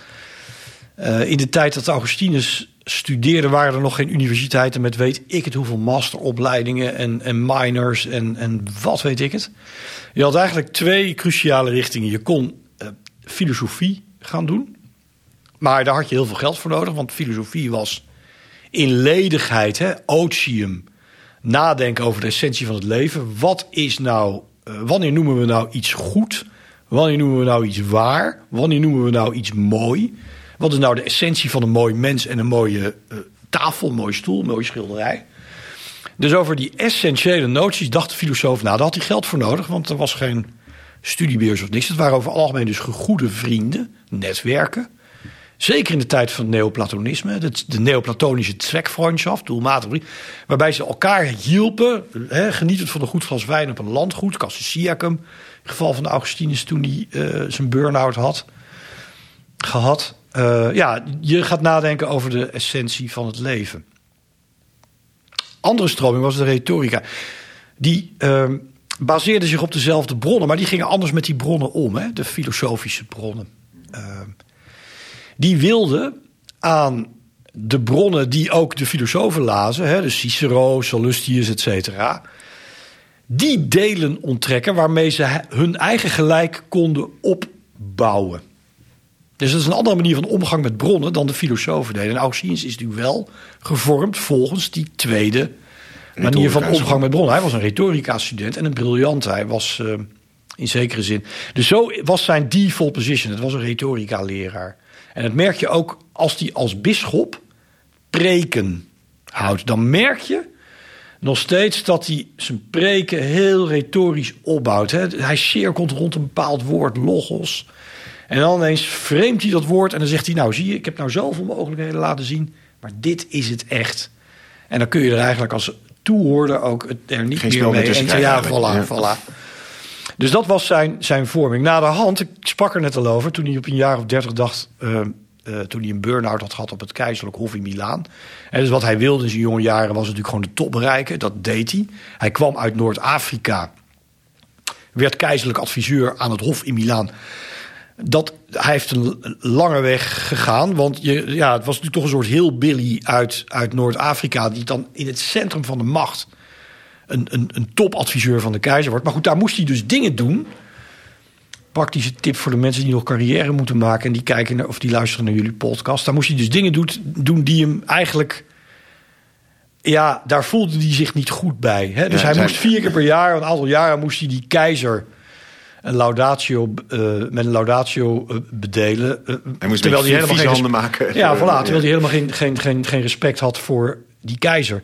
in de tijd dat Augustinus studeerde, waren er nog geen universiteiten met weet ik het hoeveel masteropleidingen en, en minors en, en wat weet ik het. Je had eigenlijk twee cruciale richtingen. Je kon filosofie gaan doen, maar daar had je heel veel geld voor nodig, want filosofie was in ledigheid, hè, otium, nadenken over de essentie van het leven. Wat is nou, eh, wanneer noemen we nou iets goed? Wanneer noemen we nou iets waar? Wanneer noemen we nou iets mooi? Wat is nou de essentie van een mooi mens en een mooie eh, tafel, mooie stoel, mooie schilderij? Dus over die essentiële noties dacht de filosoof, nou, daar had hij geld voor nodig, want er was geen studiebeurs of niks. Het waren over algemeen dus goede vrienden, netwerken. Zeker in de tijd van het neoplatonisme, de, de neoplatonische zweckvriendschaft, doelmatig waarbij ze elkaar hielpen, hè, genietend van een goed glas wijn op een landgoed, Cassissiacum, in geval van Augustinus toen hij eh, zijn burn-out had gehad. Eh, ja, je gaat nadenken over de essentie van het leven. Andere stroming was de retorica. Die ehm, baseerde zich op dezelfde bronnen, maar die gingen anders met die bronnen om, hè, de filosofische bronnen. Die wilden aan de bronnen die ook de filosofen lazen, hè, dus Cicero, Sallustius, et cetera, die delen onttrekken waarmee ze hun eigen gelijk konden opbouwen. Dus dat is een andere manier van omgang met bronnen dan de filosofen deden. En Augustinus is natuurlijk wel gevormd volgens die tweede manier van omgang met bronnen. Hij was een retorica-student en een briljant. Hij was eh, in zekere zin. Dus zo was zijn default position. Het was een retorica-leraar. En dat merk je ook als hij als bisschop preken houdt. Dan merk je nog steeds dat hij zijn preken heel retorisch opbouwt. Hè. Hij cirkelt rond een bepaald woord, logos. En dan ineens vreemdt hij dat woord en dan zegt hij... nou zie je, ik heb nou zoveel mogelijkheden laten zien... maar dit is het echt. En dan kun je er eigenlijk als toehoorder ook het er niet Geen meer mee eens. Ja, voilà, voilà. Dus dat was zijn, zijn vorming. Na de hand, ik sprak er net al over... toen hij op een jaar of dertig dacht... eh, eh, toen hij een burn-out had gehad op het keizerlijk hof in Milaan. En dus wat hij wilde in zijn jonge jaren was natuurlijk gewoon de top bereiken. Dat deed hij. Hij kwam uit Noord-Afrika. Werd keizerlijk adviseur aan het hof in Milaan. Dat, hij heeft een lange weg gegaan. Want je, ja, het was natuurlijk toch een soort heel Billy uit, uit Noord-Afrika... die dan in het centrum van de macht een, een, een topadviseur van de keizer wordt. Maar goed, daar moest hij dus dingen doen. Praktische tip voor de mensen die nog carrière moeten maken... en die kijken naar, of die luisteren naar jullie podcast. Daar moest hij dus dingen doet, doen die hem eigenlijk... Ja, daar voelde hij zich niet goed bij. Hè? Dus Ja, hij moest vier keer per jaar, een aantal jaren... moest hij die keizer een laudatio, eh, met een laudatio eh, bedelen. eh, Hij moest terwijl hij helemaal geen, handen maken. Ja, voilà, terwijl hij helemaal geen, geen, geen, geen respect had voor die keizer.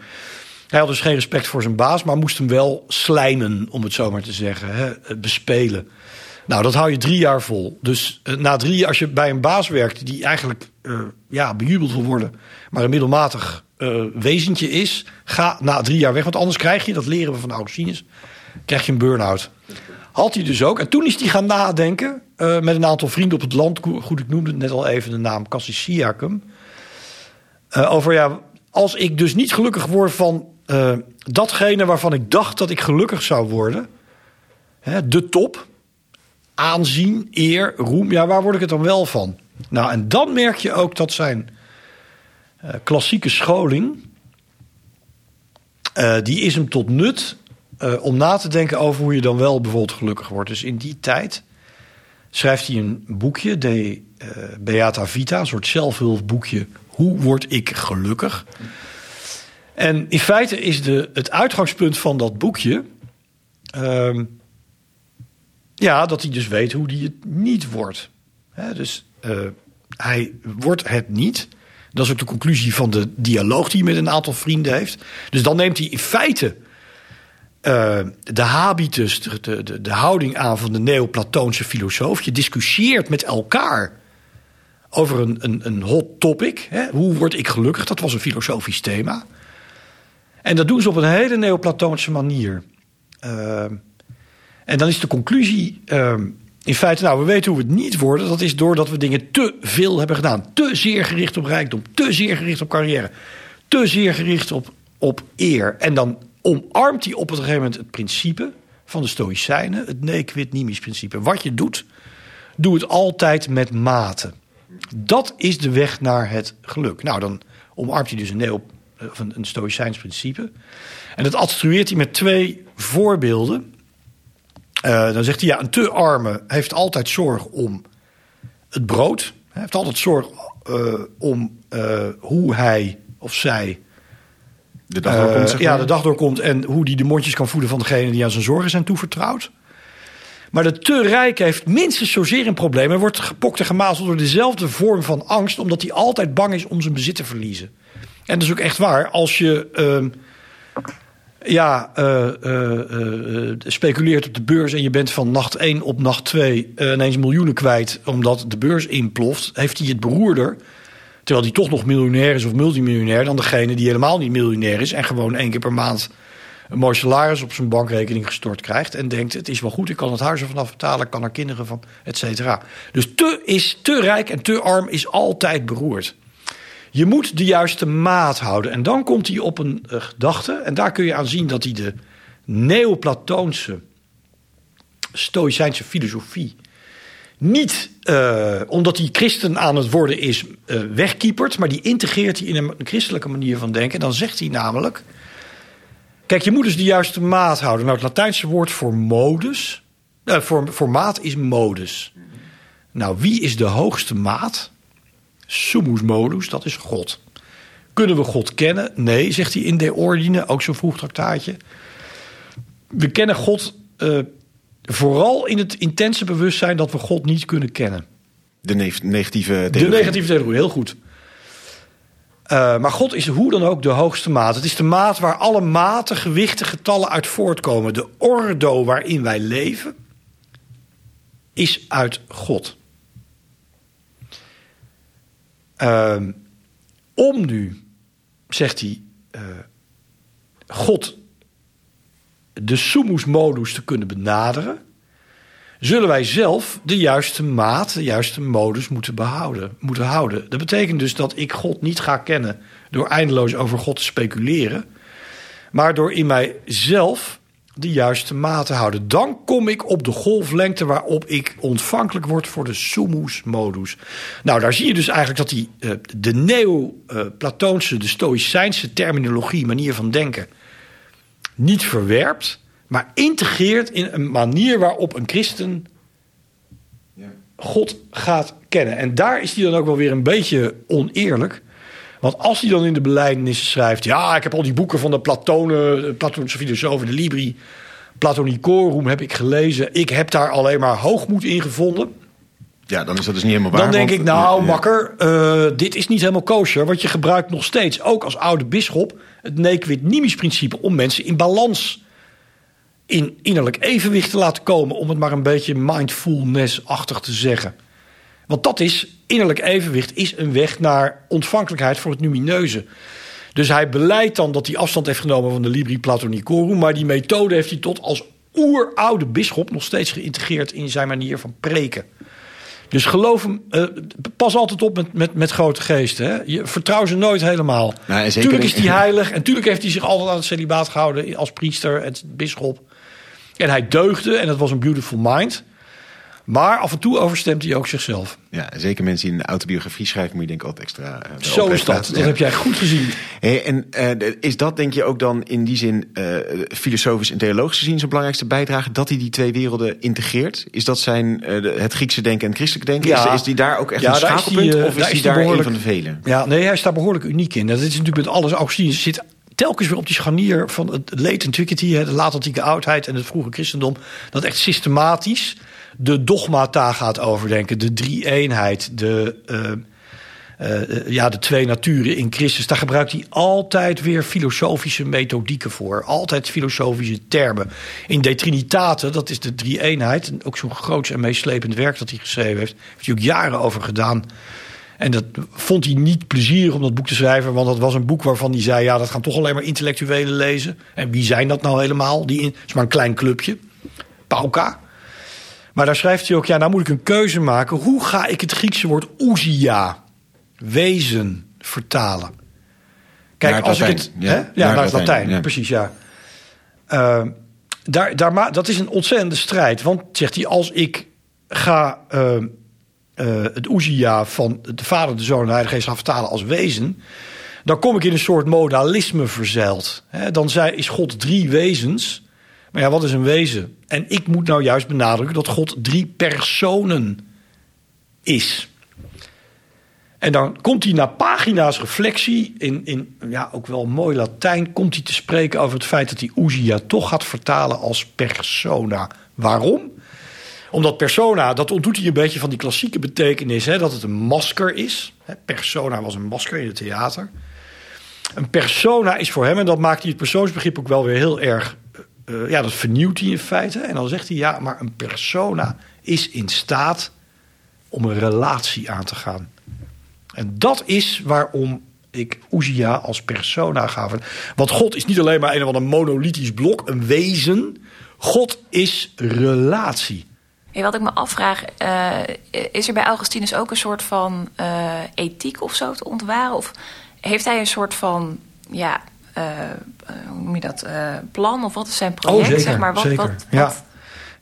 Hij had dus geen respect voor zijn baas, maar moest hem wel slijmen, om het zo maar te zeggen. Hè, eh, bespelen. Nou, dat hou je drie jaar vol. Dus eh, na drie als je bij een baas werkt die eigenlijk eh, ja, bejubeld wil worden, maar een middelmatig wezentje is, ga na drie jaar weg. Want anders krijg je, dat leren we van Augustinus, krijg je een burn-out. Had hij dus ook. En toen is hij gaan nadenken met een aantal vrienden op het land. Goed, ik noemde net al even de naam Cassisiacum. Over ja, als ik dus niet gelukkig word van eh, datgene waarvan ik dacht dat ik gelukkig zou worden. Hè, de top, aanzien, eer, roem. Ja, waar word ik het dan wel van? Nou, en dan merk je ook dat zijn eh, klassieke scholing. eh, die is hem tot nut om na te denken over hoe je dan wel bijvoorbeeld gelukkig wordt. Dus in die tijd schrijft hij een boekje, De Beata Vita, een soort zelfhulpboekje. Hoe word ik gelukkig? En in feite is de, het uitgangspunt van dat boekje. ehm, ja, dat hij dus weet hoe hij het niet wordt. Dus eh, hij wordt het niet. Dat is ook de conclusie van de dialoog die hij met een aantal vrienden heeft. Dus dan neemt hij in feite eh, de habitus, de, de, de, houding aan van de Neoplatoonse filosoof. Je discussieert met elkaar over een, een, een hot topic. Hoe word ik gelukkig? Dat was een filosofisch thema. En dat doen ze op een hele Neoplatoonse manier. Eh, en dan is de conclusie eh, in feite, nou, we weten hoe we het niet worden. Dat is doordat we dingen te veel hebben gedaan. Te zeer gericht op rijkdom, te zeer gericht op carrière, te zeer gericht op, op eer. En dan omarmt hij op een gegeven moment het principe van de Stoïcijnen, het ne quid nimis principe. Wat je doet, doe het altijd met mate. Dat is de weg naar het geluk. Nou, dan omarmt hij dus een, neo, of een, een Stoïcijns principe. En dat attribueert hij met twee voorbeelden. Uh, dan zegt hij, ja, een te arme heeft altijd zorg om het brood. Hij heeft altijd zorg uh, om uh, hoe hij of zij de dag doorkomt. Zeg maar. ja, de dag doorkomt en hoe hij de mondjes kan voeden van degene die aan zijn zorgen zijn toevertrouwd. Maar de te rijke heeft minstens zozeer een probleem. Hij wordt gepokt en gemazeld door dezelfde vorm van angst, omdat hij altijd bang is om zijn bezit te verliezen. En dat is ook echt waar. Als je uh, ja, uh, uh, speculeert op de beurs en je bent van nacht 1 op nacht 2 ineens miljoenen kwijt omdat de beurs inploft, heeft hij het beroerder. Terwijl hij toch nog miljonair is of multimiljonair dan degene die helemaal niet miljonair is en gewoon één keer per maand een mooi salaris op zijn bankrekening gestort krijgt. En denkt: het is wel goed, ik kan het huis ervan afbetalen, ik kan er kinderen van, et cetera. Dus te is te rijk en te arm is altijd beroerd. Je moet de juiste maat houden. En dan komt hij op een uh, gedachte. En daar kun je aan zien dat hij de Neoplatoonse Stoïcijnse filosofie niet uh, omdat hij christen aan het worden is uh, wegkiepert, maar die integreert hij in een, christelijke manier van denken. En dan zegt hij namelijk: Kijk, je moet dus de juiste maat houden. Nou, het Latijnse woord voor modus, voor, voor maat is modus. Nou, wie is de hoogste maat? Summus modus, dat is God. Kunnen we God kennen? Nee, zegt hij in De Ordine, ook zo'n vroeg traktaatje. We kennen God uh, vooral in het intense bewustzijn dat we God niet kunnen kennen. De ne negatieve theologie. De negatieve theologie, heel goed. Uh, maar God is hoe dan ook de hoogste maat. Het is de maat waar alle maten, gewichten, getallen uit voortkomen. De ordo waarin wij leven is uit God. Uh, om nu, zegt hij, uh, God de summus modus te kunnen benaderen, zullen wij zelf de juiste maat, de juiste modus moeten behouden, moeten houden. Dat betekent dus dat ik God niet ga kennen door eindeloos over God te speculeren, maar door in mijzelf de juiste maat te houden. Dan kom ik op de golflengte waarop ik ontvankelijk word voor de summus modus. Nou, daar zie je dus eigenlijk dat die, uh, de neo-Platoonse, de Stoïcijnse terminologie, manier van denken, niet verwerpt, maar integreert in een manier waarop een christen God gaat kennen. En daar is hij dan ook wel weer een beetje oneerlijk. Want als hij dan in de beleidenissen schrijft... ja, ik heb al die boeken van de Platonen, de Platonische filosofen, de Libri... Platonicorum heb ik gelezen. Ik heb daar alleen maar hoogmoed in gevonden. Ja, dan is dat dus niet helemaal waar. Dan denk want- ik, nou Ja. makker, eh, dit is niet helemaal kosher. Want je gebruikt nog steeds, ook als oude bisschop... het nequid nimis principe om mensen in balans... in innerlijk evenwicht te laten komen... om het maar een beetje mindfulness-achtig te zeggen. Want dat is, innerlijk evenwicht is een weg naar ontvankelijkheid voor het numineuze. Dus hij beleidt dan dat hij afstand heeft genomen van de Libri Platonicorum... maar die methode heeft hij tot als oeroude bisschop... nog steeds geïntegreerd in zijn manier van preken. Dus geloof hem, eh, pas altijd op met, met, met grote geesten. Hè? Je vertrouw ze nooit helemaal. Nou, en zeker tuurlijk is hij heilig en tuurlijk heeft hij zich altijd aan het celibaat gehouden als priester en bisschop. En hij deugde en dat was een beautiful mind. Maar af en toe overstemt hij ook zichzelf. Ja, zeker mensen die een autobiografie schrijven, moet je denk ik altijd extra. eh, Zo is dat. Dat Ja. heb jij goed gezien. Hey, en eh, is dat denk je ook dan in die zin eh, filosofisch en theologisch gezien zijn belangrijkste bijdrage? Dat hij die twee werelden integreert? Is dat zijn het Griekse denken en het christelijke denken? Ja. Is, is die daar ook echt Ja, een daar schakelpunt? of is daar die is die daar een van de velen? Ja, nee, hij staat behoorlijk uniek in. Dat is natuurlijk met alles. Augustinus zit telkens weer op die scharnier van het late antiquity, de laat-antieke oudheid en het vroege christendom. Dat echt systematisch de dogmata gaat overdenken. De drie-eenheid, de, eh, eh, eh, ja, de twee naturen in Christus. Daar gebruikt hij altijd weer filosofische methodieken voor. Altijd filosofische termen. In De Trinitate, dat is de drie-eenheid. en Ook zo'n groots en meeslepend werk dat hij geschreven heeft. Heeft hij ook jaren over gedaan. En dat vond hij niet plezierig om dat boek te schrijven. Want dat was een boek waarvan hij zei... ja, dat gaan toch alleen maar intellectuelen lezen. En wie zijn dat nou helemaal? Die in, is maar een klein clubje. Pauka. Maar daar schrijft hij ook... ja, nou moet ik een keuze maken. Hoe ga ik het Griekse woord ousia, wezen, vertalen? Kijk, het als ik het... ja. hè? Naar Ja, naar het Latijn, Latijn, ja. precies, ja. Eh, daar, daar, dat is een ontzettende strijd. Want, zegt hij, als ik ga... eh, eh, het ousia van de Vader, de Zoon en de Heilige Geest gaan vertalen als wezen, dan kom ik in een soort modalisme verzeild. Hè, dan zei, is God drie wezens. Maar ja, wat is een wezen? En ik moet nou juist benadrukken dat God drie personen is. En dan komt hij na pagina's reflectie, in, in ja, ook wel mooi Latijn, komt hij te spreken over het feit dat hij ousia toch gaat vertalen als persona. Waarom? Omdat persona, dat ontdoet hij een beetje van die klassieke betekenis, hè, dat het een masker is. Persona was een masker in het theater. Een persona is voor hem, en dat maakt hij het persoonsbegrip ook wel weer heel erg. Eh, ja, dat vernieuwt hij in feite. En dan zegt hij ja, maar een persona is in staat om een relatie aan te gaan. En dat is waarom ik Uzia als persona ga. ver- Want God is niet alleen maar een of ander monolithisch blok, een wezen. God is relatie. Hey, wat ik me afvraag, eh, is er bij Augustinus ook een soort van eh, ethiek of zo te ontwaren? Of heeft hij een soort van, ja, hoe noem je dat, eh, plan? Of wat is zijn project? Oh, zeker, zeg maar, wat, zeker. Wat, Ja. wat-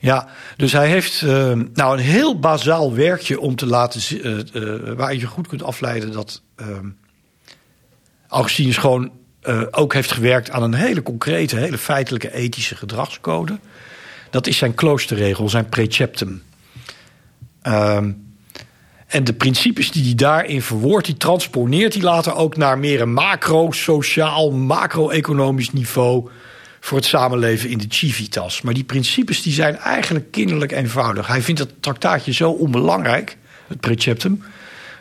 Ja, dus hij heeft eh, nou een heel bazaal werkje om te laten zi- eh, eh, waar je goed kunt afleiden dat ehm Augustinus gewoon eh, ook heeft gewerkt aan een hele concrete, hele feitelijke ethische gedragscode. Dat is zijn kloosterregel, zijn preceptum. Ehm, en de principes die hij daarin verwoordt, die transponeert hij later ook naar meer een macro-sociaal, macro-economisch niveau voor het samenleven in de civitas. Maar die principes die zijn eigenlijk kinderlijk eenvoudig. Hij vindt dat traktaatje zo onbelangrijk, het preceptum,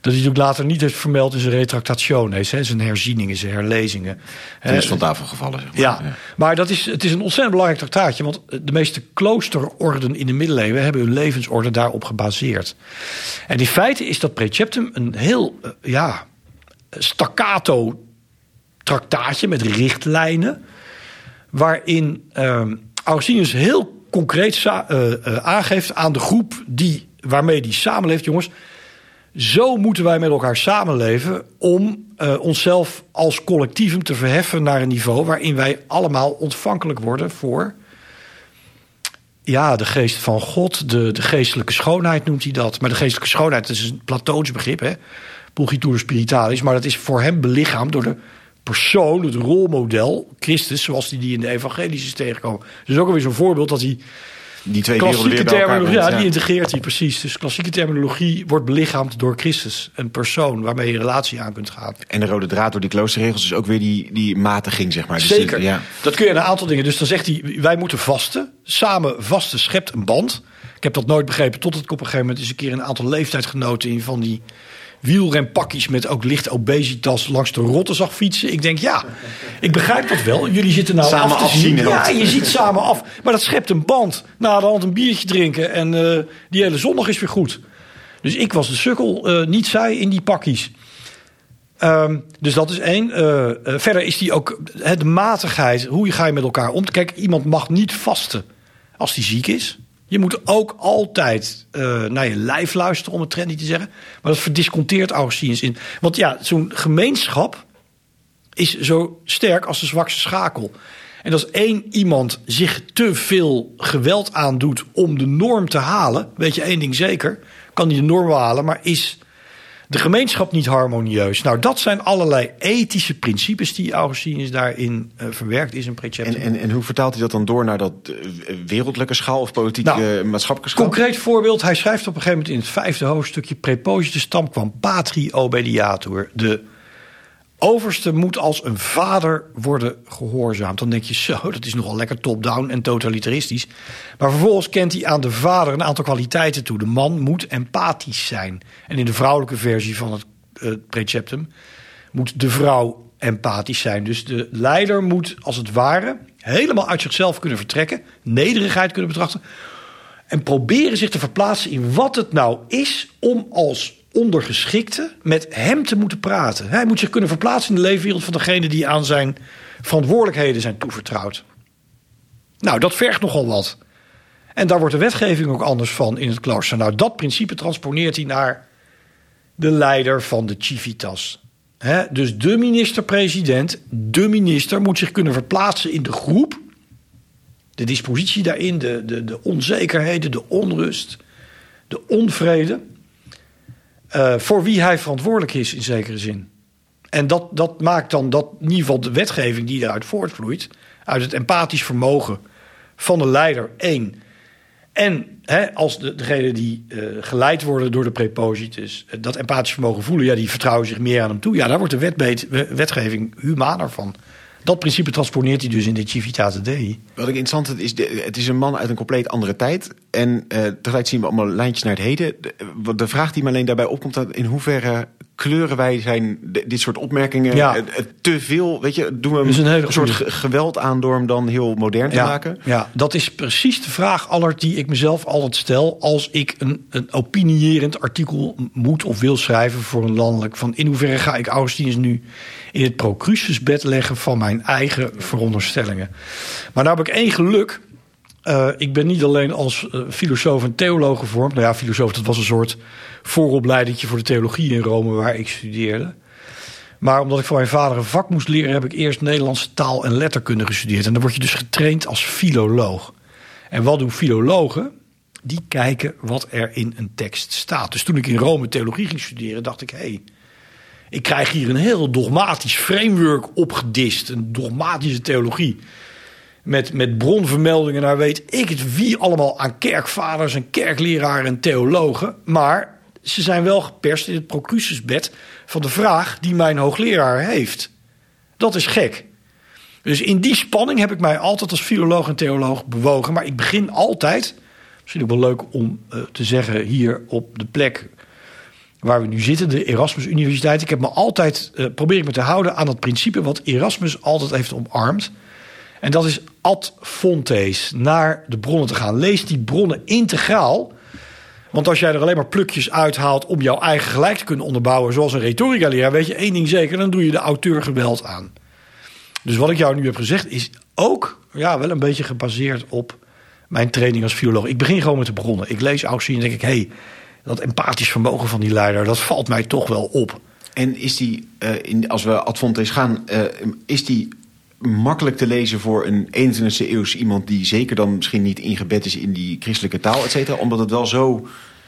dat hij ook later niet heeft vermeld in zijn retractationes, hè, zijn herzieningen, zijn herlezingen. Het is Hè, van tafel gevallen. Zeg maar. ja, maar dat is, het is een ontzettend belangrijk traktaatje. Want de meeste kloosterorden in de middeleeuwen hebben hun levensorde daarop gebaseerd. En in feite is dat preceptum een heel eh, ja, staccato traktaatje met richtlijnen. Waarin ehm Augustinus heel concreet eh, eh, aangeeft aan de groep die, waarmee die samenleeft, jongens. Zo moeten wij met elkaar samenleven om eh, onszelf als collectievum te verheffen naar een niveau waarin wij allemaal ontvankelijk worden voor ja, de geest van God, de, de geestelijke schoonheid noemt hij dat. Maar de geestelijke schoonheid is een Platoons begrip, hè? Pulchitur spiritualis. Maar dat is voor hem belichaamd door de persoon, het rolmodel, Christus, zoals hij die in de evangelies is tegengekomen. Dus ook alweer zo'n voorbeeld dat hij die twee werelden klassieke weer terminologie, ja, die integreert hij precies. Dus klassieke terminologie wordt belichaamd door Christus. Een persoon waarmee je een relatie aan kunt gaan. En de rode draad door die kloosterregels is ook weer die, die matiging, zeg maar. Dus Zeker. ja. Dat kun je een aantal dingen. Dus dan zegt hij, wij moeten vasten. Samen vasten schept een band. Ik heb dat nooit begrepen, totdat ik op een gegeven moment eens een keer een aantal leeftijdsgenoten in van die wielrenpakjes met ook licht obesitas langs de rotte zag fietsen. Ik denk, ja, ik begrijp dat wel. Jullie zitten nou Samen af te zien. Ja, je ziet samen af. Maar dat schept een band. Na de hand een biertje drinken en eh, die hele zondag is weer goed. Dus ik was de sukkel, eh, niet zij in die pakjes. Ehm, dus dat is één. Eh, verder is die ook de matigheid. Hoe ga je met elkaar om? Kijk, iemand mag niet vasten als hij ziek is. Je moet ook altijd eh, naar je lijf luisteren, om het trendy te zeggen. Maar dat verdisconteert Augustinus in. Want ja, zo'n gemeenschap is zo sterk als de zwakste schakel. En als één iemand zich te veel geweld aandoet om de norm te halen, weet je één ding zeker, kan hij de norm halen, maar is de gemeenschap niet harmonieus. Nou, dat zijn allerlei ethische principes die Augustinus daarin eh, verwerkt is een En, preceptum. en, en hoe vertaalt hij dat dan door naar dat eh, wereldlijke schaal of politieke, Nou, eh, maatschappelijke schaal? Concreet voorbeeld, hij schrijft op een gegeven moment in het vijfde hoofdstukje Prepositus tam kwam patri obediatur. De overste moet als een vader worden gehoorzaamd. Dan denk je zo, dat is nogal lekker top-down en totalitaristisch. Maar vervolgens kent hij aan de vader een aantal kwaliteiten toe. De man moet empathisch zijn. En in de vrouwelijke versie van het preceptum moet de vrouw empathisch zijn. Dus de leider moet als het ware helemaal uit zichzelf kunnen vertrekken, nederigheid kunnen betrachten en proberen zich te verplaatsen in wat het nou is om als ondergeschikte met hem te moeten praten. Hij moet zich kunnen verplaatsen in de leefwereld van degene die aan zijn verantwoordelijkheden zijn toevertrouwd. Nou, dat vergt nogal wat. En daar wordt de wetgeving ook anders van in het klooster. Nou, dat principe transponeert hij naar de leider van de civitas. Dus de minister-president, de minister, moet zich kunnen verplaatsen in de groep. De dispositie daarin, de, de, de onzekerheden, de onrust, de onvrede. Eh, voor wie hij verantwoordelijk is in zekere zin. En dat, dat maakt dan dat in ieder geval de wetgeving die eruit voortvloeit, uit het empathisch vermogen van de leider één. En hè, als de, degene die eh, geleid worden door de prepositus eh, dat empathisch vermogen voelen, ja, die vertrouwen zich meer aan hem toe. Ja, daar wordt de wetbeet- we- wetgeving humaner van. Dat principe transponeert hij dus in de Civitate Dei. Wat ik interessant vind, is, het is een man uit een compleet andere tijd. En eh tegelijk zien we allemaal lijntjes naar het heden. De, de vraag die me alleen daarbij opkomt, in hoeverre kleuren wij zijn dit soort opmerkingen Ja. te veel, weet je, doen we een soort geweld aan door hem dan heel modern te ja, maken? Ja, dat is precies de vraag, Allard, die ik mezelf altijd stel... als ik een, een opinierend artikel moet of wil schrijven voor een landelijk... van in hoeverre ga ik Augustinus nu in het Procruciusbed leggen... van mijn eigen veronderstellingen. Maar nou heb ik één geluk. Eh, ik ben niet alleen als eh, filosoof en theoloog gevormd. Nou ja, filosoof, dat was een soort vooropleidingje voor de theologie in Rome... waar ik studeerde. Maar omdat ik van mijn vader een vak moest leren, heb ik eerst Nederlandse taal en letterkunde gestudeerd. En dan word je dus getraind als filoloog. En wat doen filologen? Die kijken wat er in een tekst staat. Dus toen ik in Rome theologie ging studeren, dacht ik: hé, hey, ik krijg hier een heel dogmatisch framework opgedist. Een dogmatische theologie. Met, met bronvermeldingen naar weet ik het wie allemaal aan kerkvaders en kerkleraren en theologen. Maar ze zijn wel geperst in het Procruciusbed van de vraag die mijn hoogleraar heeft. Dat is gek. Dus in die spanning heb ik mij altijd als filoloog en theoloog bewogen. Maar ik begin altijd, misschien ook wel leuk om eh, te zeggen hier op de plek waar we nu zitten, de Erasmus Universiteit. Ik heb me altijd, eh, probeer ik me te houden aan het principe wat Erasmus altijd heeft omarmd. En dat is ad fontes, naar de bronnen te gaan. Lees die bronnen integraal. Want als jij er alleen maar plukjes uithaalt om jouw eigen gelijk te kunnen onderbouwen, zoals een retorica-leraar, weet je één ding zeker, dan doe je de auteur geweld aan. Dus wat ik jou nu heb gezegd is ook ja, wel een beetje gebaseerd op mijn training als filoloog. Ik begin gewoon met de bronnen. Ik lees Austin en denk ik, hé, hey, dat empathisch vermogen van die leider, dat valt mij toch wel op. En is die, eh, in, als we ad fontes gaan, eh, is die makkelijk te lezen voor een 21e eeuws iemand die zeker dan misschien niet ingebed is in die christelijke taal, et cetera, omdat het wel zo.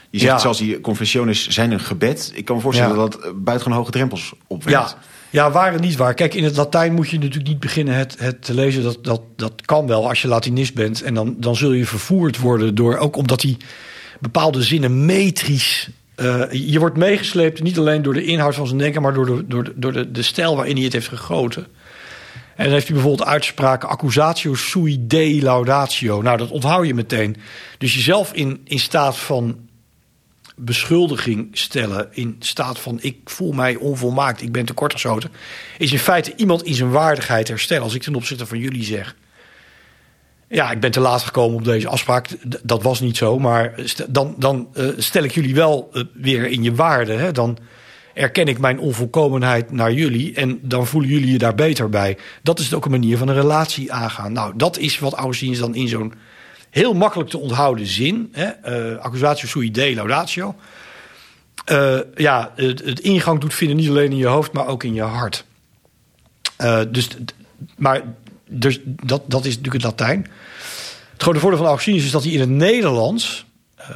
Je zegt Ja. zelfs die confessiones zijn een gebed. Ik kan me voorstellen Ja. dat dat buitengewoon hoge drempels opwerpt. Ja, Ja, waar en niet waar. Kijk, in het Latijn moet je natuurlijk niet beginnen het, het te lezen. Dat, dat, dat kan wel als je Latinist bent. En dan, dan zul je vervoerd worden door, ook omdat die bepaalde zinnen metrisch. eh, je wordt meegesleept niet alleen door de inhoud van zijn denken, maar door de, door de, door de, de stijl waarin hij het heeft gegoten. En dan heeft hij bijvoorbeeld uitspraken accusatio sui dei laudatio. Nou, dat onthoud je meteen. Dus jezelf in, in staat van beschuldiging stellen, in staat van ik voel mij onvolmaakt, ik ben tekortgeschoten, is in feite iemand in zijn waardigheid herstellen. Als ik ten opzichte van jullie zeg, ja, ik ben te laat gekomen op deze afspraak, dat was niet zo, maar dan, dan eh, stel ik jullie wel eh, weer in je waarde. Hè? Dan erken ik mijn onvolkomenheid naar jullie en dan voelen jullie je daar beter bij. Dat is ook een manier van een relatie aangaan. Nou, dat is wat Augustinus dan in zo'n heel makkelijk te onthouden zin, hè? eh, accusatio sui dei laudatio, eh, ja, het, ingang doet vinden niet alleen in je hoofd, maar ook in je hart. Eh, dus, maar dus dat, dat is natuurlijk het Latijn. Het grote voordeel van Augustinus is dat hij in het Nederlands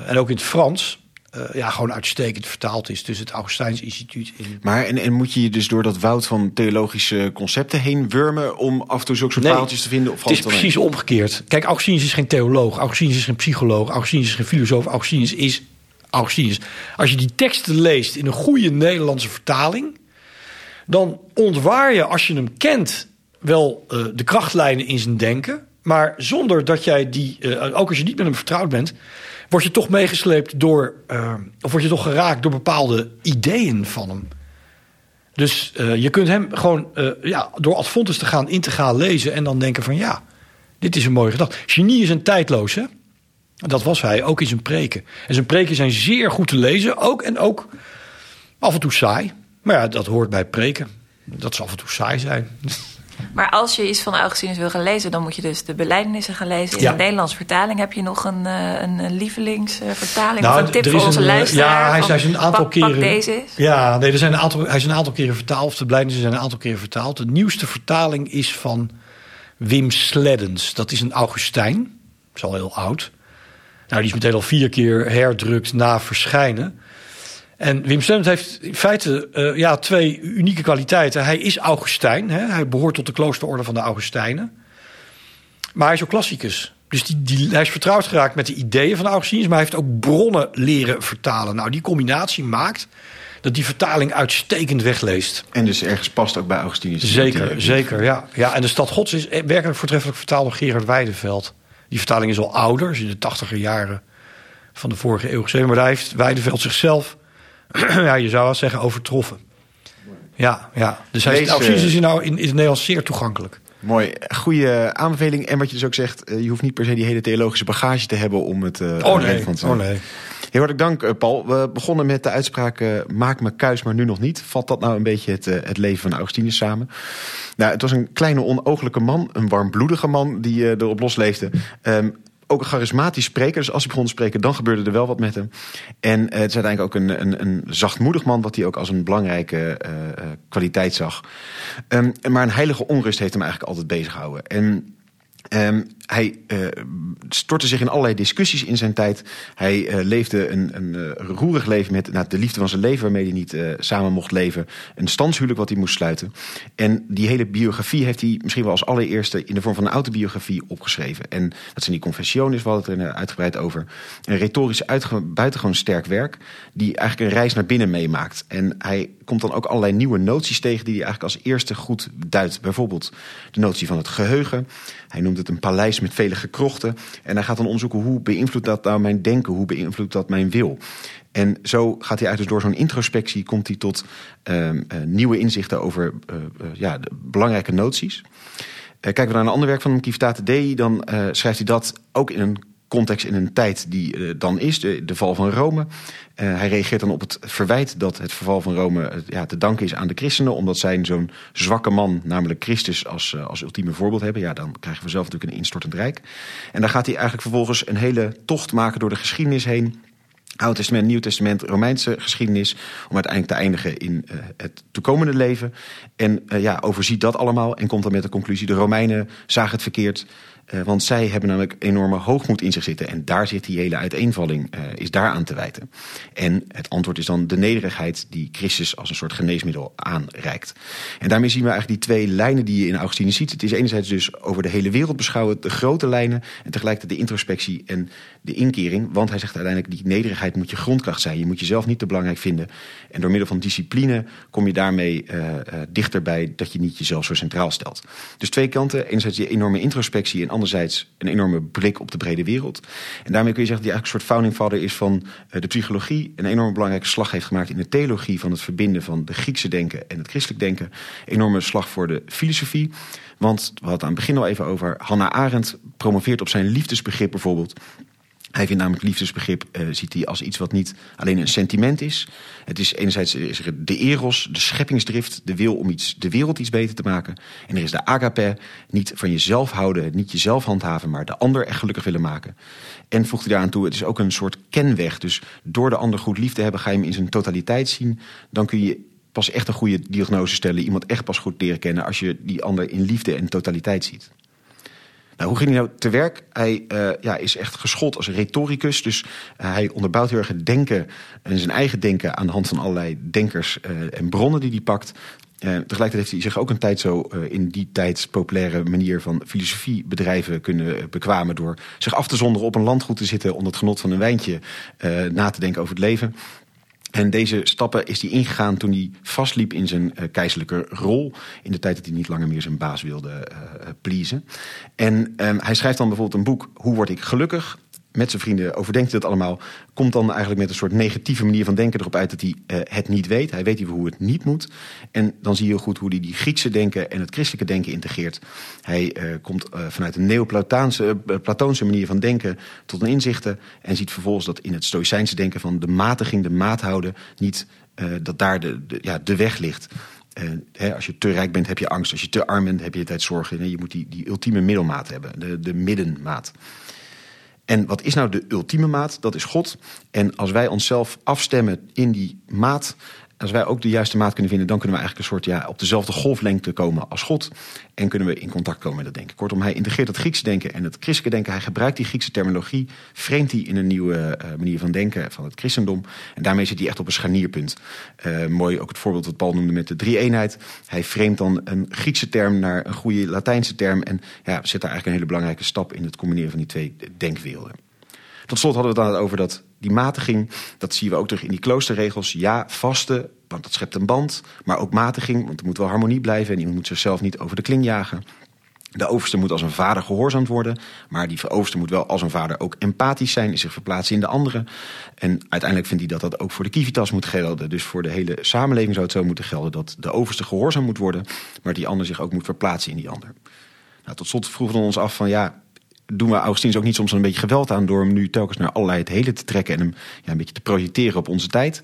en ook in het Frans eh, ja, gewoon uitstekend vertaald is. Dus het Augustijns Instituut in Maar en, en moet je je dus door dat woud van theologische concepten heen wurmen om af en toe zulke soort Nee, paaltjes te vinden? Of Het is precies omgekeerd. Kijk, Augustinus is geen theoloog. Augustinus is geen psycholoog. Augustinus is geen filosoof. Augustinus is Augustinus. Als je die teksten leest in een goede Nederlandse vertaling... dan ontwaar je, als je hem kent, wel eh, de krachtlijnen in zijn denken... maar zonder dat jij die, eh, ook als je niet met hem vertrouwd bent... word je toch meegesleept door, eh, of word je toch geraakt door bepaalde ideeën van hem... Dus eh, je kunt hem gewoon eh, ja, door Ad Fontes te gaan integraal lezen en dan denken van ja, dit is een mooie gedachte. Genie is een tijdloos, hè? Dat was hij, ook in zijn preken. En zijn preken zijn zeer goed te lezen, ook en ook af en toe saai. Maar ja, dat hoort bij preken. Dat ze af en toe saai zijn. Maar als je iets van Augustinus wil gaan lezen, dan moet je dus de belijdenissen gaan lezen. In Ja. de Nederlandse vertaling heb je nog een, eh, een lievelingsvertaling Nou, of een tip voor is onze een, eh, luisteraar? ja, hij Van, is een aantal pak, keren- Pak deze eens. Ja, nee, er zijn een aantal, hij is een aantal keren vertaald. Of de blijnissen zijn een aantal keren vertaald. De nieuwste vertaling is van Wim Sleddens. Dat is een Augustijn. Dat is al heel oud. Nou, die is meteen al vier keer herdrukt na verschijnen. En Wim Sleddens heeft in feite eh, ja, twee unieke kwaliteiten. Hij is Augustijn. Hè? Hij behoort tot de kloosterorde van de Augustijnen. Maar hij is ook klassicus. Dus die, die, hij is vertrouwd geraakt met de ideeën van Augustinus, maar hij heeft ook bronnen leren vertalen. Nou, die combinatie maakt dat die vertaling uitstekend wegleest. En dus ergens past ook bij Augustinus. Zeker, zeker, ja. ja. En de stad Gods is werkelijk voortreffelijk vertaald door Gerard Weideveld. Die vertaling is al ouder, is in de tachtiger jaren van de vorige eeuw geschreven. Maar daar heeft Weideveld zichzelf, ja, je zou wel zeggen, overtroffen. Ja, ja. Dus hij is, eh, is nou in, in het Nederlands zeer toegankelijk. Mooi, goede aanbeveling. En wat je dus ook zegt, eh, je hoeft niet per se die hele theologische bagage te hebben om het eh Oh nee, relevant te oh zijn. nee. Heel hartelijk dank, eh, Paul. We begonnen met de uitspraak: maak me kuis, maar nu nog niet. Vat dat nou een beetje het, het leven van Augustinus samen? Nou, het was een kleine, onooglijke man, een warmbloedige man die erop losleefde. Ehm, ook een charismatisch spreker. Dus als hij begon te spreken, dan gebeurde er wel wat met hem. En eh, het is uiteindelijk ook een, een, een zachtmoedig man, wat hij ook als een belangrijke eh, eh, kwaliteit zag. Ehm, maar een heilige onrust heeft hem eigenlijk altijd bezig gehouden. En Ehm, hij eh, stortte zich in allerlei discussies in zijn tijd. Hij eh, leefde een, een eh, roerig leven met nou, de liefde van zijn leven, waarmee hij niet samen mocht leven. Een standshuwelijk wat hij moest sluiten. En die hele biografie heeft hij misschien wel als allereerste in de vorm van een autobiografie opgeschreven. En dat zijn die confessiones, we hadden het er uitgebreid over. Een retorisch buitengewoon sterk werk, die eigenlijk een reis naar binnen meemaakt. En hij komt dan ook allerlei nieuwe noties tegen die hij eigenlijk als eerste goed duidt. Bijvoorbeeld de notie van het geheugen. Hij noemt het een paleis met vele gekrochten. En hij gaat dan onderzoeken hoe beïnvloedt dat nou mijn denken? Hoe beïnvloedt dat mijn wil? En zo gaat hij uit, dus door zo'n introspectie komt hij tot ehm, eh, nieuwe inzichten over eh, eh, ja, belangrijke noties. Kijken we naar een ander werk van hem, Civitate Dei, dan schrijft hij dat ook in een context, in een tijd die eh, dan is, de, de val van Rome. Eh, hij reageert dan op het verwijt dat het verval van Rome eh, ja, te danken is aan de christenen, omdat zij zo'n zwakke man, namelijk Christus, als, als ultieme voorbeeld hebben. Ja, dan krijgen we zelf natuurlijk een instortend rijk. En dan gaat hij eigenlijk vervolgens een hele tocht maken door de geschiedenis heen. Oud Testament, Nieuw Testament, Romeinse geschiedenis. Om uiteindelijk te eindigen in het toekomende leven. En ja, overziet dat allemaal en komt dan met de conclusie: de Romeinen zagen het verkeerd. Uh, want zij hebben namelijk enorme hoogmoed in zich zitten. En daar zit die hele uiteenvalling, uh, is daar aan te wijten. En het antwoord is dan de nederigheid die Christus als een soort geneesmiddel aanreikt. En daarmee zien we eigenlijk die twee lijnen die je in Augustinus ziet. Het is enerzijds dus over de hele wereld beschouwen, de grote lijnen. En tegelijkertijd de introspectie en de inkering. Want hij zegt uiteindelijk, die nederigheid moet je grondkracht zijn. Je moet jezelf niet te belangrijk vinden. En door middel van discipline kom je daarmee uh, dichterbij dat je niet jezelf zo centraal stelt. Dus twee kanten. Enerzijds die enorme introspectie en anderzijds een enorme blik op de brede wereld. En daarmee kun je zeggen dat hij eigenlijk een soort founding father is van uh, de psychologie. Een enorm belangrijke slag heeft gemaakt in de theologie van het verbinden van de Griekse denken en het christelijk denken. Enorme slag voor de filosofie. Want we hadden het aan het begin al even over. Hannah Arendt promoveert op zijn liefdesbegrip bijvoorbeeld. Hij vindt namelijk liefdesbegrip, uh, ziet hij als iets wat niet alleen een sentiment is. Het is enerzijds er de eros, de scheppingsdrift, de wil om iets, de wereld iets beter te maken. En er is de agape, niet van jezelf houden, niet jezelf handhaven, maar de ander echt gelukkig willen maken. En voegt hij daaraan toe, het is ook een soort kenweg. Dus door de ander goed lief te hebben, ga je hem in zijn totaliteit zien. Dan kun je pas echt een goede diagnose stellen, iemand echt pas goed leren kennen als je die ander in liefde en totaliteit ziet. Nou, hoe ging hij nou te werk? Hij uh, ja, is echt geschoold als retoricus. Dus uh, hij onderbouwt heel erg het denken en zijn eigen denken aan de hand van allerlei denkers uh, en bronnen die hij pakt. tegelijkertijd heeft hij zich ook een tijd zo in die tijd populaire manier van filosofie bedrijven kunnen bekwamen door zich af te zonderen op een landgoed te zitten onder het genot van een wijntje na te denken over het leven. En deze stappen is hij ingegaan toen hij vastliep in zijn uh, keizerlijke rol. In de tijd dat hij niet langer meer zijn baas wilde uh, pleasen. En um, hij schrijft dan bijvoorbeeld een boek, Hoe word ik gelukkig? Met zijn vrienden overdenkt hij dat allemaal. Komt dan eigenlijk met een soort negatieve manier van denken erop uit dat hij uh, het niet weet. Hij weet hoe het niet moet. En dan zie je goed hoe hij die Griekse denken en het christelijke denken integreert. Hij uh, komt uh, vanuit een neoplatoonse Platoonse manier van denken tot een inzichten. En ziet vervolgens dat in het stoïcijnse denken van de matiging, de maat houden, niet dat daar de, ja, de weg ligt. Hè, als je te rijk bent, heb je angst. Als je te arm bent, heb je tijd zorgen. Je moet die, die ultieme middelmaat hebben, de, de middenmaat. En wat is nou de ultieme maat? Dat is God. En als wij onszelf afstemmen in die maat, als wij ook de juiste maat kunnen vinden, dan kunnen we eigenlijk een soort ja, op dezelfde golflengte komen als God. En kunnen we in contact komen met dat denken. Kortom, hij integreert het Griekse denken en het christelijke denken. Hij gebruikt die Griekse terminologie, vreemdt die in een nieuwe uh, manier van denken van het christendom. En daarmee zit hij echt op een scharnierpunt. Uh, mooi ook het voorbeeld wat Paul noemde met de drie-eenheid. Hij vreemdt dan een Griekse term naar een goede Latijnse term. En ja, zet daar eigenlijk een hele belangrijke stap in het combineren van die twee denkwerelden. Tot slot hadden we het dan over dat die matiging. Dat zien we ook terug in die kloosterregels. Ja, vasten, want dat schept een band. Maar ook matiging, want er moet wel harmonie blijven. En iemand moet zichzelf niet over de kling jagen. De overste moet als een vader gehoorzaamd worden. Maar die overste moet wel als een vader ook empathisch zijn. En zich verplaatsen in de anderen. En uiteindelijk vindt hij dat dat ook voor de kivitas moet gelden. Dus voor de hele samenleving zou het zo moeten gelden. Dat de overste gehoorzaam moet worden. Maar die ander zich ook moet verplaatsen in die ander. Nou, tot slot vroegen we ons af van ja, doen we Augustinus ook niet soms een beetje geweld aan door hem nu telkens naar allerlei het hele te trekken en hem ja, een beetje te projecteren op onze tijd.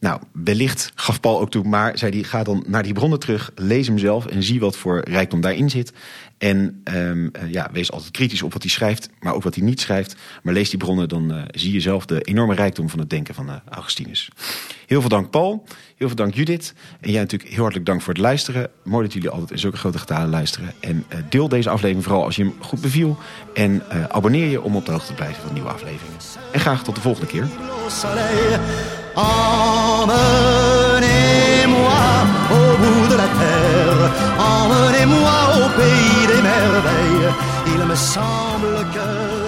Nou, wellicht gaf Paul ook toe, maar zei hij: ga dan naar die bronnen terug, lees hem zelf en zie wat voor rijkdom daarin zit. En um, uh, ja, wees altijd kritisch op wat hij schrijft, maar ook wat hij niet schrijft. Maar lees die bronnen, dan uh, zie je zelf de enorme rijkdom van het denken van uh, Augustinus. Heel veel dank, Paul. Heel veel dank, Judith. En jij natuurlijk heel hartelijk dank voor het luisteren. Mooi dat jullie altijd in zulke grote getalen luisteren. En deel deze aflevering vooral als je hem goed beviel. En abonneer je om op de hoogte te blijven van nieuwe afleveringen. En graag tot de volgende keer. Emmenez-moi au bout de la terre, emmenez-moi au pays des merveilles. Il me semble que